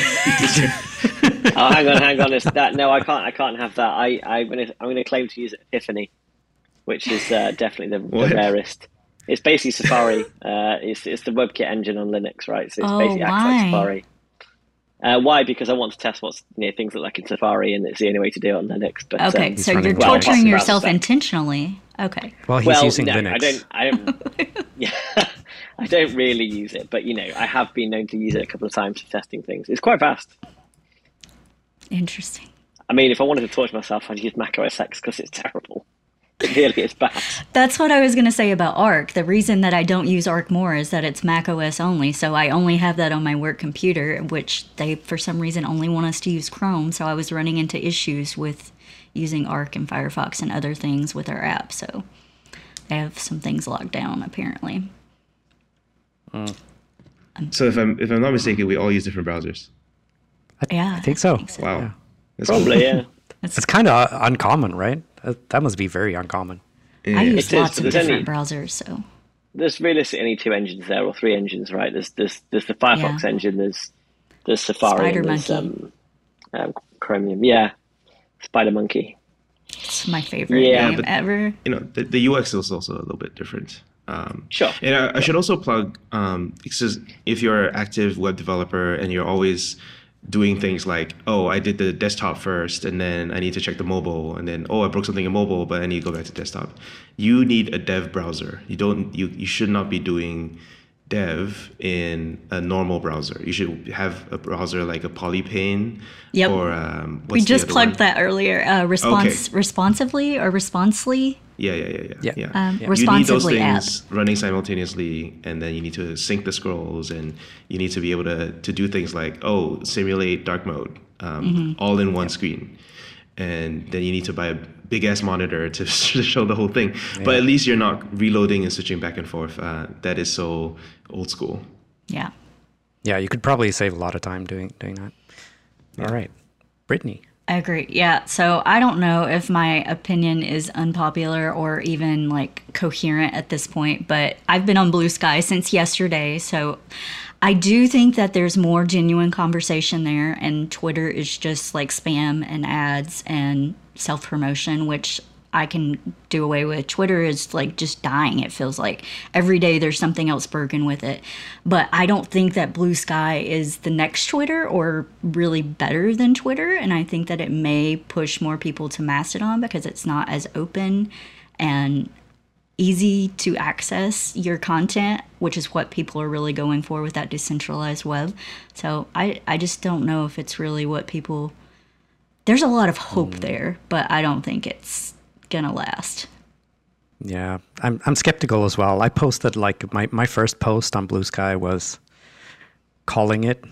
Speaker 5: oh, hang on, hang on. It's that no, I can't. I can't have that. I I'm gonna I'm gonna claim to use Epiphany, which is uh, definitely the, the rarest. It's basically Safari. Uh, it's it's the WebKit engine on Linux, right? So it's
Speaker 4: Oh,
Speaker 5: basically acts
Speaker 4: why?
Speaker 5: like Safari. Uh, why? Because I want to test what's you know, things that like in Safari, and it's the only way to do it on Linux. But
Speaker 4: okay,
Speaker 5: um,
Speaker 4: so you're
Speaker 1: Well,
Speaker 4: torturing yourself intentionally. Okay.
Speaker 1: Well, he's
Speaker 5: well,
Speaker 1: using
Speaker 5: no,
Speaker 1: Linux.
Speaker 5: I don't. I don't. yeah, I don't really use it, but you know, I have been known to use it a couple of times for testing things. It's quite fast.
Speaker 4: Interesting.
Speaker 5: I mean, if I wanted to torture myself, I'd use Mac OS X because it's terrible. It really is bad.
Speaker 4: That's what I was going to say about Arc. The reason that I don't use Arc more is that it's Mac OS only. So I only have that on my work computer, which they, for some reason, only want us to use Chrome. So I was running into issues with using Arc and Firefox and other things with our app. So I have some things locked down, apparently. Mm.
Speaker 6: So if I'm if I'm not mistaken, we all use different browsers.
Speaker 4: Yeah.
Speaker 1: I think so.
Speaker 6: Wow.
Speaker 1: Yeah.
Speaker 6: That's cool.
Speaker 5: Probably, yeah.
Speaker 1: It's kind of uncommon, right? That, that must be very uncommon. Yeah.
Speaker 4: I use
Speaker 5: It is,
Speaker 4: lots
Speaker 5: but
Speaker 4: of different
Speaker 5: only-
Speaker 4: browsers. So
Speaker 5: There's realistically only two engines there, or three engines, right? There's there's there's the Firefox
Speaker 4: Yeah.
Speaker 5: engine. There's there's Safari.
Speaker 4: Spider
Speaker 5: and there's,
Speaker 4: Monkey.
Speaker 5: Um, um, Chromium. Yeah, Spider Monkey.
Speaker 4: it's my favorite
Speaker 5: Yeah,
Speaker 4: game
Speaker 6: but-
Speaker 4: ever.
Speaker 6: You know, the, the UX is also a little bit different. Um,
Speaker 5: Sure.
Speaker 6: And I, I should also plug, um, because if you're an active web developer and you're always doing things like, oh, I did the desktop first, and then I need to check the mobile, and then oh, I broke something in mobile, but I need to go back to desktop. You need a dev browser. You don't. You you should not be doing dev in a normal browser. You should have a browser like a Polypane.
Speaker 4: Yep.
Speaker 6: Or um,
Speaker 4: We
Speaker 6: what's the
Speaker 4: just
Speaker 6: other
Speaker 4: plugged
Speaker 6: one?
Speaker 4: that earlier. Uh, response, responsively or responsely.
Speaker 6: Yeah, yeah, yeah, yeah.
Speaker 1: Yeah.
Speaker 6: yeah.
Speaker 4: Um,
Speaker 1: Yeah.
Speaker 6: You need those
Speaker 4: responsively app.
Speaker 6: things running simultaneously, and then you need to sync the scrolls, and you need to be able to, to do things like, oh, simulate dark mode, um,
Speaker 4: Mm-hmm.
Speaker 6: all in one screen. And then you need to buy a big ass monitor to show the whole thing. But at least you're not reloading and switching back and forth. Uh, that is so old school.
Speaker 4: Yeah.
Speaker 1: Yeah, you could probably save a lot of time doing doing that. All right, Brittney.
Speaker 4: I agree. Yeah. So I don't know if my opinion is unpopular or even like coherent at this point, but I've been on Bluesky since yesterday. So I do think that there's more genuine conversation there, and Twitter is just like spam and ads and self promotion, which I can do away with. Twitter is like just dying, it feels like. Every day there's something else broken with it. But I don't think that Bluesky is the next Twitter or really better than Twitter. And I think that it may push more people to Mastodon because it's not as open and easy to access your content, which is what people are really going for with that decentralized web. So I, I just don't know if it's really what people. There's a lot of hope hmm. there, but I don't think it's gonna last.
Speaker 1: Yeah, I'm I'm skeptical as well. I posted like my my first post on Bluesky was calling it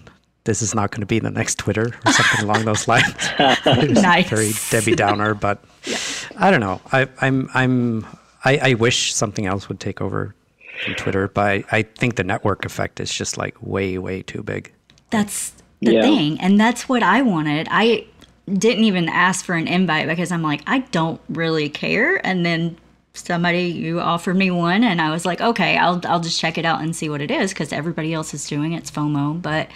Speaker 1: this is not going to be the next Twitter or something along those lines.
Speaker 4: Nice.
Speaker 1: Very Debbie Downer, but I don't know. I, I'm I'm I, I wish something else would take over from Twitter, but I, I think the network effect is just like way way too big.
Speaker 4: That's the
Speaker 5: Yeah.
Speaker 4: thing. And that's what I wanted. I didn't even ask for an invite because I'm like, I don't really care. And then somebody you offered me one and I was like, okay, I'll I'll just check it out and see what it is because everybody else is doing it. It's FOMO. But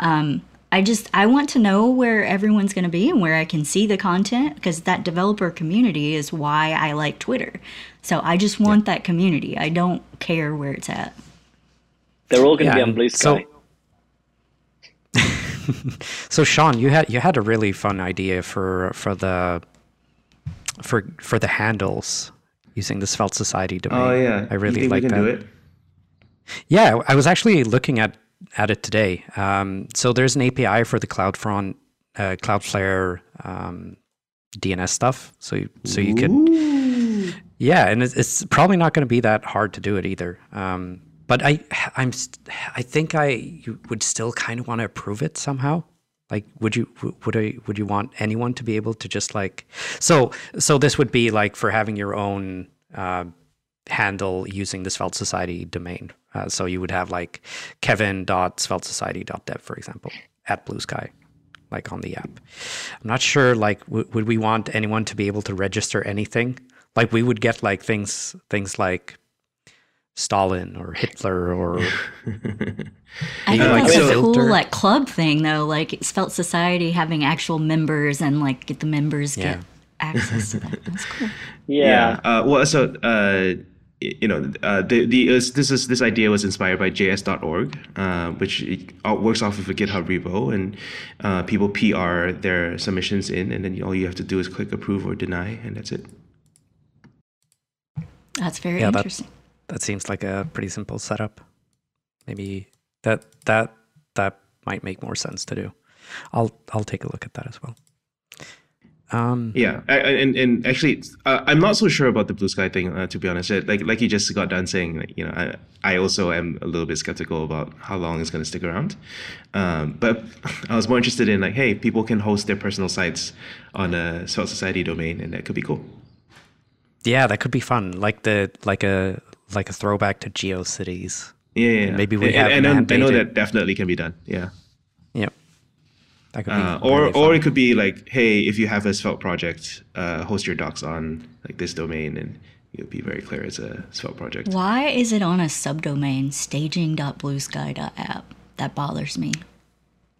Speaker 4: um I just I want to know where everyone's going to be and where I can see the content because that developer community is why I like Twitter. So I just want that community. I don't care where it's at.
Speaker 5: They're all going to
Speaker 1: Yeah,
Speaker 5: be on
Speaker 1: and
Speaker 5: Blue
Speaker 1: so-
Speaker 5: Sky.
Speaker 1: So Shawn, you had you had a really fun idea for for the for for the handles using the Svelte Society oh, domain.
Speaker 6: Oh yeah,
Speaker 1: I really
Speaker 6: you think
Speaker 1: like
Speaker 6: we
Speaker 1: that.
Speaker 6: do it.
Speaker 1: Yeah, I was actually looking at at it today. Um, so there's an API for the CloudFront, uh, Cloudflare um, DNS stuff. So you, so you could, yeah, and it's, it's probably not going to be that hard to do it either. Um, but I I'm I think I you would still kind of want to approve it somehow. Like, would you would I would you want anyone to be able to just like so so this would be like for having your own uh, handle using the Svelte Society domain. Uh, so you would have like kevin.sveltesociety.dev, for example, at Bluesky, like on the app. I'm not sure, like, w- would we want anyone to be able to register anything? Like, we would get like things, things like Stalin or Hitler or
Speaker 4: I think
Speaker 1: like
Speaker 4: that's a
Speaker 1: filter.
Speaker 4: cool like club thing though, like Svelte Society having actual members and like get the members
Speaker 1: Yeah.
Speaker 4: get access to that. That's cool.
Speaker 5: Yeah.
Speaker 6: Uh, well, so uh, y- you know, uh, the the is, this is this idea was inspired by JS.org, uh, which uh, works off of a GitHub repo, and uh, people PR their submissions in, and then all you have to do is click approve or deny, and that's it.
Speaker 4: That's very
Speaker 1: Yeah, that-
Speaker 4: interesting.
Speaker 1: that seems like a pretty simple setup. Maybe that that that might make more sense to do. I'll I'll take a look at that as well. Um,
Speaker 6: Yeah, I, and and actually, uh, I'm not so sure about the Bluesky thing. Uh, to be honest, like like you just got done saying, like, you know, I I also am a little bit skeptical about how long it's going to stick around. Um, but I was more interested in like, hey, people can host their personal sites on a Svelte Society domain, and that could be cool.
Speaker 1: yeah, that could be fun. Like the like a like a throwback to GeoCities.
Speaker 6: Yeah, yeah. yeah.
Speaker 1: maybe we
Speaker 6: and,
Speaker 1: have
Speaker 6: and, and I know that definitely can be done. Yeah.
Speaker 1: Yeah, that could be.
Speaker 6: Uh, or
Speaker 1: really
Speaker 6: or it could be like, hey, if you have a Svelte project, uh, host your docs on like this domain, and you'll be very clear it's a Svelte project.
Speaker 4: Why is it on a subdomain staging.bluesky.app? That bothers me.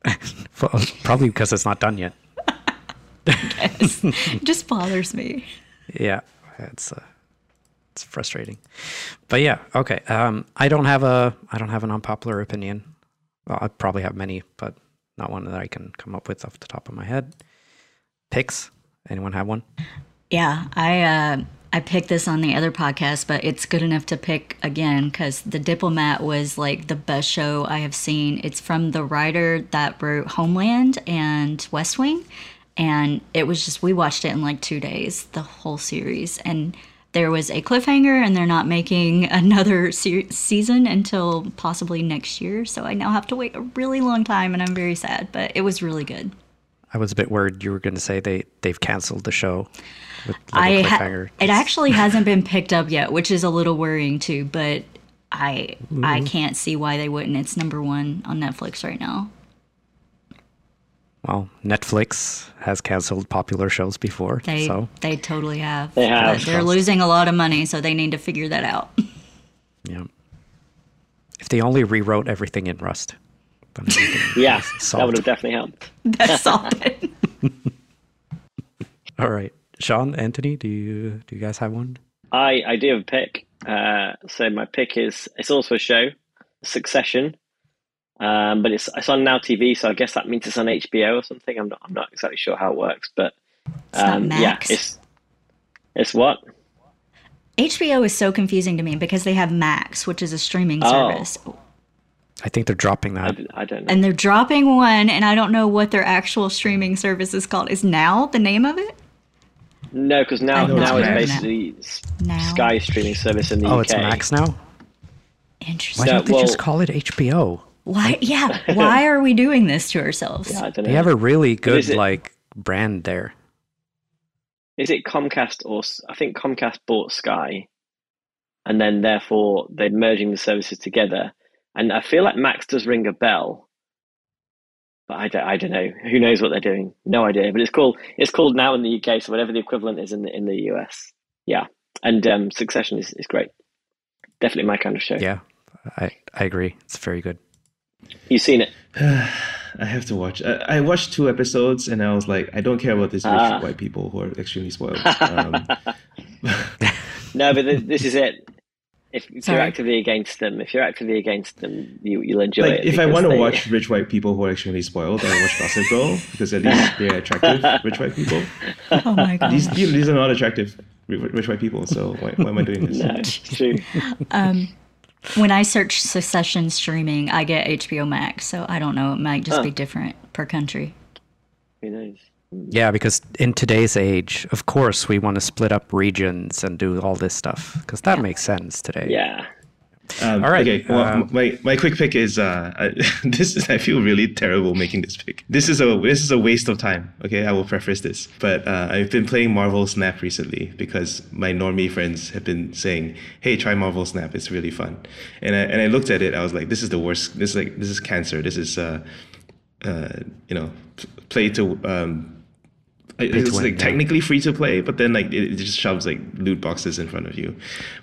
Speaker 1: Well, probably because it's not done yet.
Speaker 4: It just bothers me.
Speaker 1: Yeah, it's uh, it's frustrating, but yeah, okay. Um, I don't have a I don't have an unpopular opinion. Well, I probably have many, but not one that I can come up with off the top of my head. Picks? Anyone have one?
Speaker 4: Yeah, I uh, I picked this on the other podcast, but it's good enough to pick again because The Diplomat was like the best show I have seen. It's from the writer that wrote Homeland and West Wing, and it was just we watched it in like two days, the whole series, and there was a cliffhanger, and they're not making another se- season until possibly next year. So I now have to wait a really long time, and I'm very sad. But it was really good.
Speaker 1: I was a bit worried you were going to say they they've canceled the show. With like
Speaker 4: ha- it actually hasn't been picked up yet, which is a little worrying too. But I I mm-hmm. can't see why they wouldn't. It's number one on Netflix right now.
Speaker 1: Well, Netflix has canceled popular shows before,
Speaker 4: They
Speaker 1: so
Speaker 4: they totally have.
Speaker 5: They have.
Speaker 4: But they're losing a lot of money, so they need to figure that out.
Speaker 1: yeah. If they only rewrote everything in Rust, then
Speaker 5: Yeah,
Speaker 1: is
Speaker 5: that would have definitely helped.
Speaker 4: That's all. it-
Speaker 1: All right, Shawn, Antony, do you do you guys have one?
Speaker 5: I, I do have a pick. Uh, so my pick is it's also a show, Succession, um, but it's it's on Now TV. So I guess that means it's on HBO or something. I'm not I'm not exactly sure how it works, but
Speaker 4: It's
Speaker 5: um, yeah, it's it's what?
Speaker 4: HBO is so confusing to me because they have Max, which is a streaming
Speaker 5: Oh.
Speaker 4: service,
Speaker 1: I think they're dropping
Speaker 5: I,
Speaker 1: that.
Speaker 5: d- I don't know.
Speaker 4: and they're dropping one, and I don't know what their actual streaming service is called. Is Now the name of it?
Speaker 5: no, because now
Speaker 4: know
Speaker 5: now
Speaker 1: it's
Speaker 5: is basically
Speaker 4: Now.
Speaker 5: Sky streaming service in the
Speaker 1: Oh,
Speaker 5: UK.
Speaker 1: it's Max now. Why
Speaker 4: Interesting.
Speaker 5: No,
Speaker 1: don't they
Speaker 5: well-
Speaker 1: just call it HBO?
Speaker 4: Why? Yeah. Why are we doing this to ourselves?
Speaker 5: Yeah, I don't know.
Speaker 1: They have a really good
Speaker 5: it-
Speaker 1: like brand there.
Speaker 5: is it Comcast or I think Comcast bought Sky, and then therefore they're merging the services together. And I feel like Max does ring a bell, but I don't, I don't know. Who knows what they're doing? No idea. But it's called it's called now in the UK, so whatever the equivalent is in the in the US. Yeah, and um, Succession is, is great. Definitely my kind of show.
Speaker 1: Yeah, I I agree. It's very good.
Speaker 5: You've seen it.
Speaker 6: I have to watch. I, I watched two episodes and I was like, I don't care about these rich
Speaker 5: Ah.
Speaker 6: white people who are extremely spoiled. Um,
Speaker 5: No, but th- this is it. If, if you're actively against them, if you're actively against them, you you'll enjoy
Speaker 6: like
Speaker 5: it.
Speaker 6: if I want to
Speaker 5: they-
Speaker 6: watch rich white people who are extremely spoiled, I watch Gossip Girl because at least they're attractive rich white people.
Speaker 4: Oh my god.
Speaker 6: These you these are not attractive rich white people. So why, why am I doing this?
Speaker 5: No, it's true.
Speaker 4: When I search Succession streaming, I get HBO Max, so I don't know. It might just be different per country.
Speaker 5: Who knows?
Speaker 1: Yeah, because in today's age, of course, we want to split up regions and do all this stuff because that makes sense today.
Speaker 5: Yeah.
Speaker 6: Um,
Speaker 1: All right,
Speaker 6: Okay. Well,
Speaker 1: uh,
Speaker 6: my my quick pick is uh, I, this is I feel really terrible making this pick. This is a this is a waste of time. Okay, I will preface this, but uh, I've been playing Marvel Snap recently because my normie friends have been saying, "Hey, try Marvel Snap. It's really fun." And I and I looked at it. I was like, "This is the worst. This is like this is cancer. This is uh, uh, you know, play to um." It's like technically free to play, but then like it, it just shoves like loot boxes in front of you.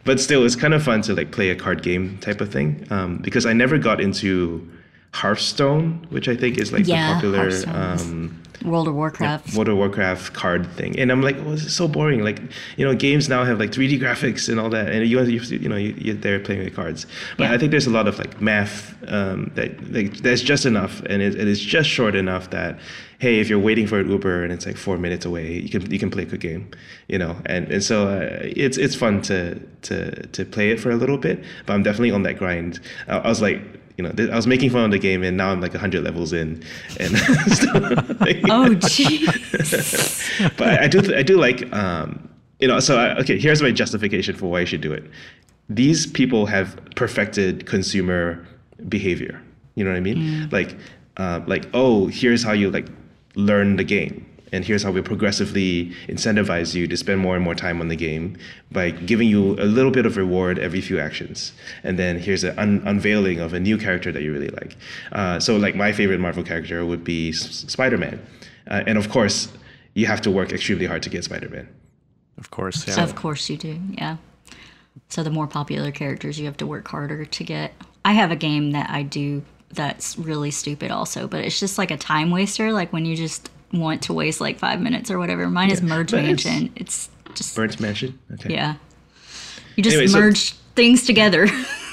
Speaker 6: But still, it's kind of fun to like play a card game type of thing. Um, because I never got into Hearthstone, which I think is like
Speaker 4: Yeah,
Speaker 6: the popular um,
Speaker 4: World of Warcraft.
Speaker 6: World of Warcraft card thing. And I'm like, well, this is so boring. Like, you know, games now have like 3D graphics and all that, and you you, you know you, you're playing with cards. But
Speaker 4: Yeah.
Speaker 6: I think there's a lot of like math um, that like that's just enough, and it, it is just short enough that hey, if you're waiting for an Uber and it's like four minutes away, you can you can play a good game, you know. And and so uh, it's it's fun to to to play it for a little bit. But I'm definitely on that grind. I, I was like. You know, th- I was making fun of the game, and now I'm like 100 levels in, and
Speaker 4: Oh, jeez.
Speaker 6: but I, I do I do like um, you know so I, okay here's my justification for why you should do it. These people have perfected consumer behavior. You know what I mean? Like uh, like oh here's how you like learn the game and here's how we progressively incentivize you to spend more and more time on the game by giving you a little bit of reward every few actions and then here's an un- unveiling of a new character that you really like uh, so like my favorite marvel character would be S- spider-man uh, and of course you have to work extremely hard to get spider-man
Speaker 1: Of course. Yeah.
Speaker 4: Of course you do, yeah. So the more popular characters you have to work harder to get. I have a game that I do that's really stupid also, but it's just like a time waster, like when you just want to waste like five minutes or whatever. Mine is Merge
Speaker 6: but
Speaker 4: Mansion. It's just
Speaker 6: Merge mansion okay
Speaker 4: yeah. You just
Speaker 6: Anyway, so-
Speaker 4: merge things together.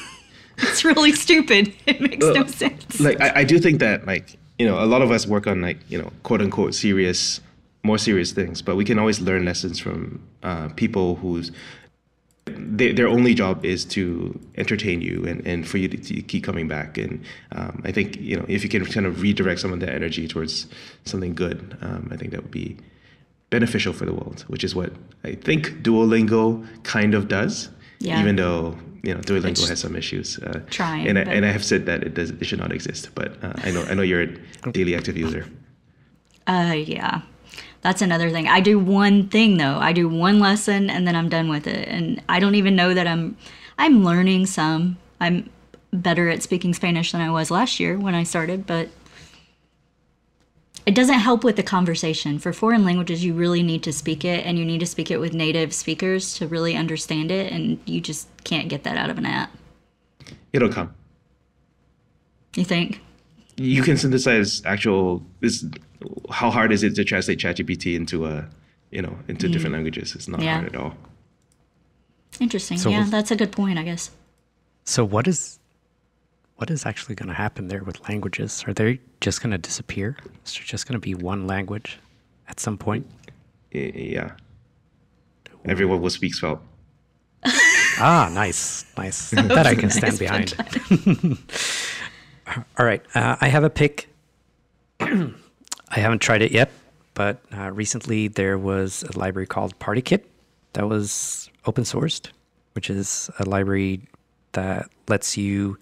Speaker 4: it's really stupid. It makes no sense.
Speaker 6: like I, I do think that like you know a lot of us work on like you know quote unquote serious more serious things but we can always learn lessons from uh, people whose they, their only job is to entertain you and, and for you to, to keep coming back and um, i think you know if you can kind of redirect some of that energy towards something good um, i think that would be beneficial for the world which is what i think duolingo kind of does
Speaker 4: Yeah.
Speaker 6: even though you know duolingo
Speaker 4: It's
Speaker 6: has some issues uh,
Speaker 4: trying,
Speaker 6: and I,
Speaker 4: but-
Speaker 6: and I have said that it does it should not exist but uh, i know i know you're a daily active user
Speaker 4: Uh, yeah. That's another thing. I do one thing though. I do one lesson and then I'm done with it. And I don't even know that I'm I'm learning some. I'm better at speaking Spanish than I was last year when I started, but it doesn't help with the conversation. For foreign languages, you really need to speak it and you need to speak it with native speakers to really understand it and you just can't get that out of an app.
Speaker 6: It'll come.
Speaker 4: You think?
Speaker 6: You can synthesize actual. This, how hard is it to translate ChatGPT into a, you know, into different languages? It's not
Speaker 4: Yeah.
Speaker 6: hard at all.
Speaker 4: Interesting.
Speaker 1: So
Speaker 4: yeah,
Speaker 1: we'll-
Speaker 4: that's a good point, I guess.
Speaker 1: So what is what is actually going to happen there with languages? Are they just going to disappear? Is there just going to be one language at some point?
Speaker 6: Y- Yeah. Everyone will speak Svelte.
Speaker 1: Ah, nice, nice. that I can stand behind. All right, uh, I have a pick. I haven't tried it yet, but uh, recently there was a library called PartyKit that was open sourced, which is a library that lets you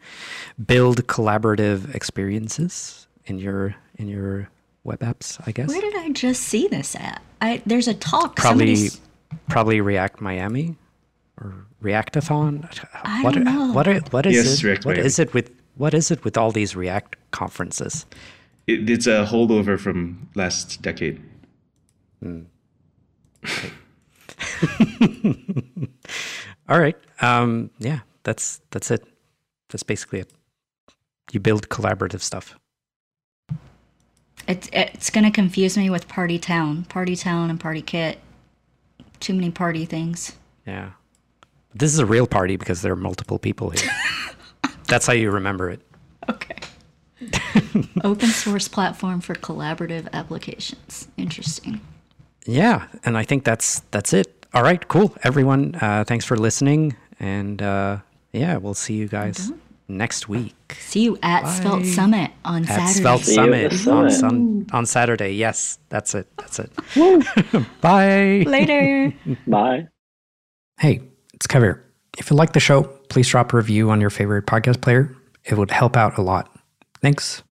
Speaker 1: build collaborative experiences in your in your web apps. I guess
Speaker 4: Where did I just see this at? I there's a talk.
Speaker 1: probably
Speaker 4: Somebody's-
Speaker 1: probably React Miami or Reactathon.
Speaker 4: I
Speaker 1: what
Speaker 4: don't
Speaker 1: are-
Speaker 4: know.
Speaker 1: what are, what is
Speaker 6: Yes,
Speaker 1: it?
Speaker 6: React
Speaker 1: What
Speaker 6: Miami.
Speaker 1: is it with what is it with all these React conferences?
Speaker 6: It, it's a holdover from last decade.
Speaker 1: All right. Um, yeah, that's that's it. That's basically it. You build collaborative stuff.
Speaker 4: It's it's gonna confuse me with Partytown, Party Town, and PartyKit. Too many party things.
Speaker 1: Yeah. This is a real party because there are multiple people here. that's how you remember it.
Speaker 4: Okay. Open source platform for collaborative applications. Interesting.
Speaker 1: Yeah, and I think that's that's it. All right, cool. Everyone, uh, thanks for listening, and uh, yeah, we'll see you guys next week
Speaker 4: See you at Svelte Summit on
Speaker 1: at
Speaker 4: Saturday.
Speaker 1: Svelte
Speaker 5: See you at
Speaker 1: Summit,
Speaker 5: the
Speaker 1: on sun, on Saturday. Yes, that's it. That's it. Bye.
Speaker 4: Later.
Speaker 5: Bye.
Speaker 1: Hey, it's Kevin. If you like the show, please drop a review on your favorite podcast player. It would help out a lot. Thanks.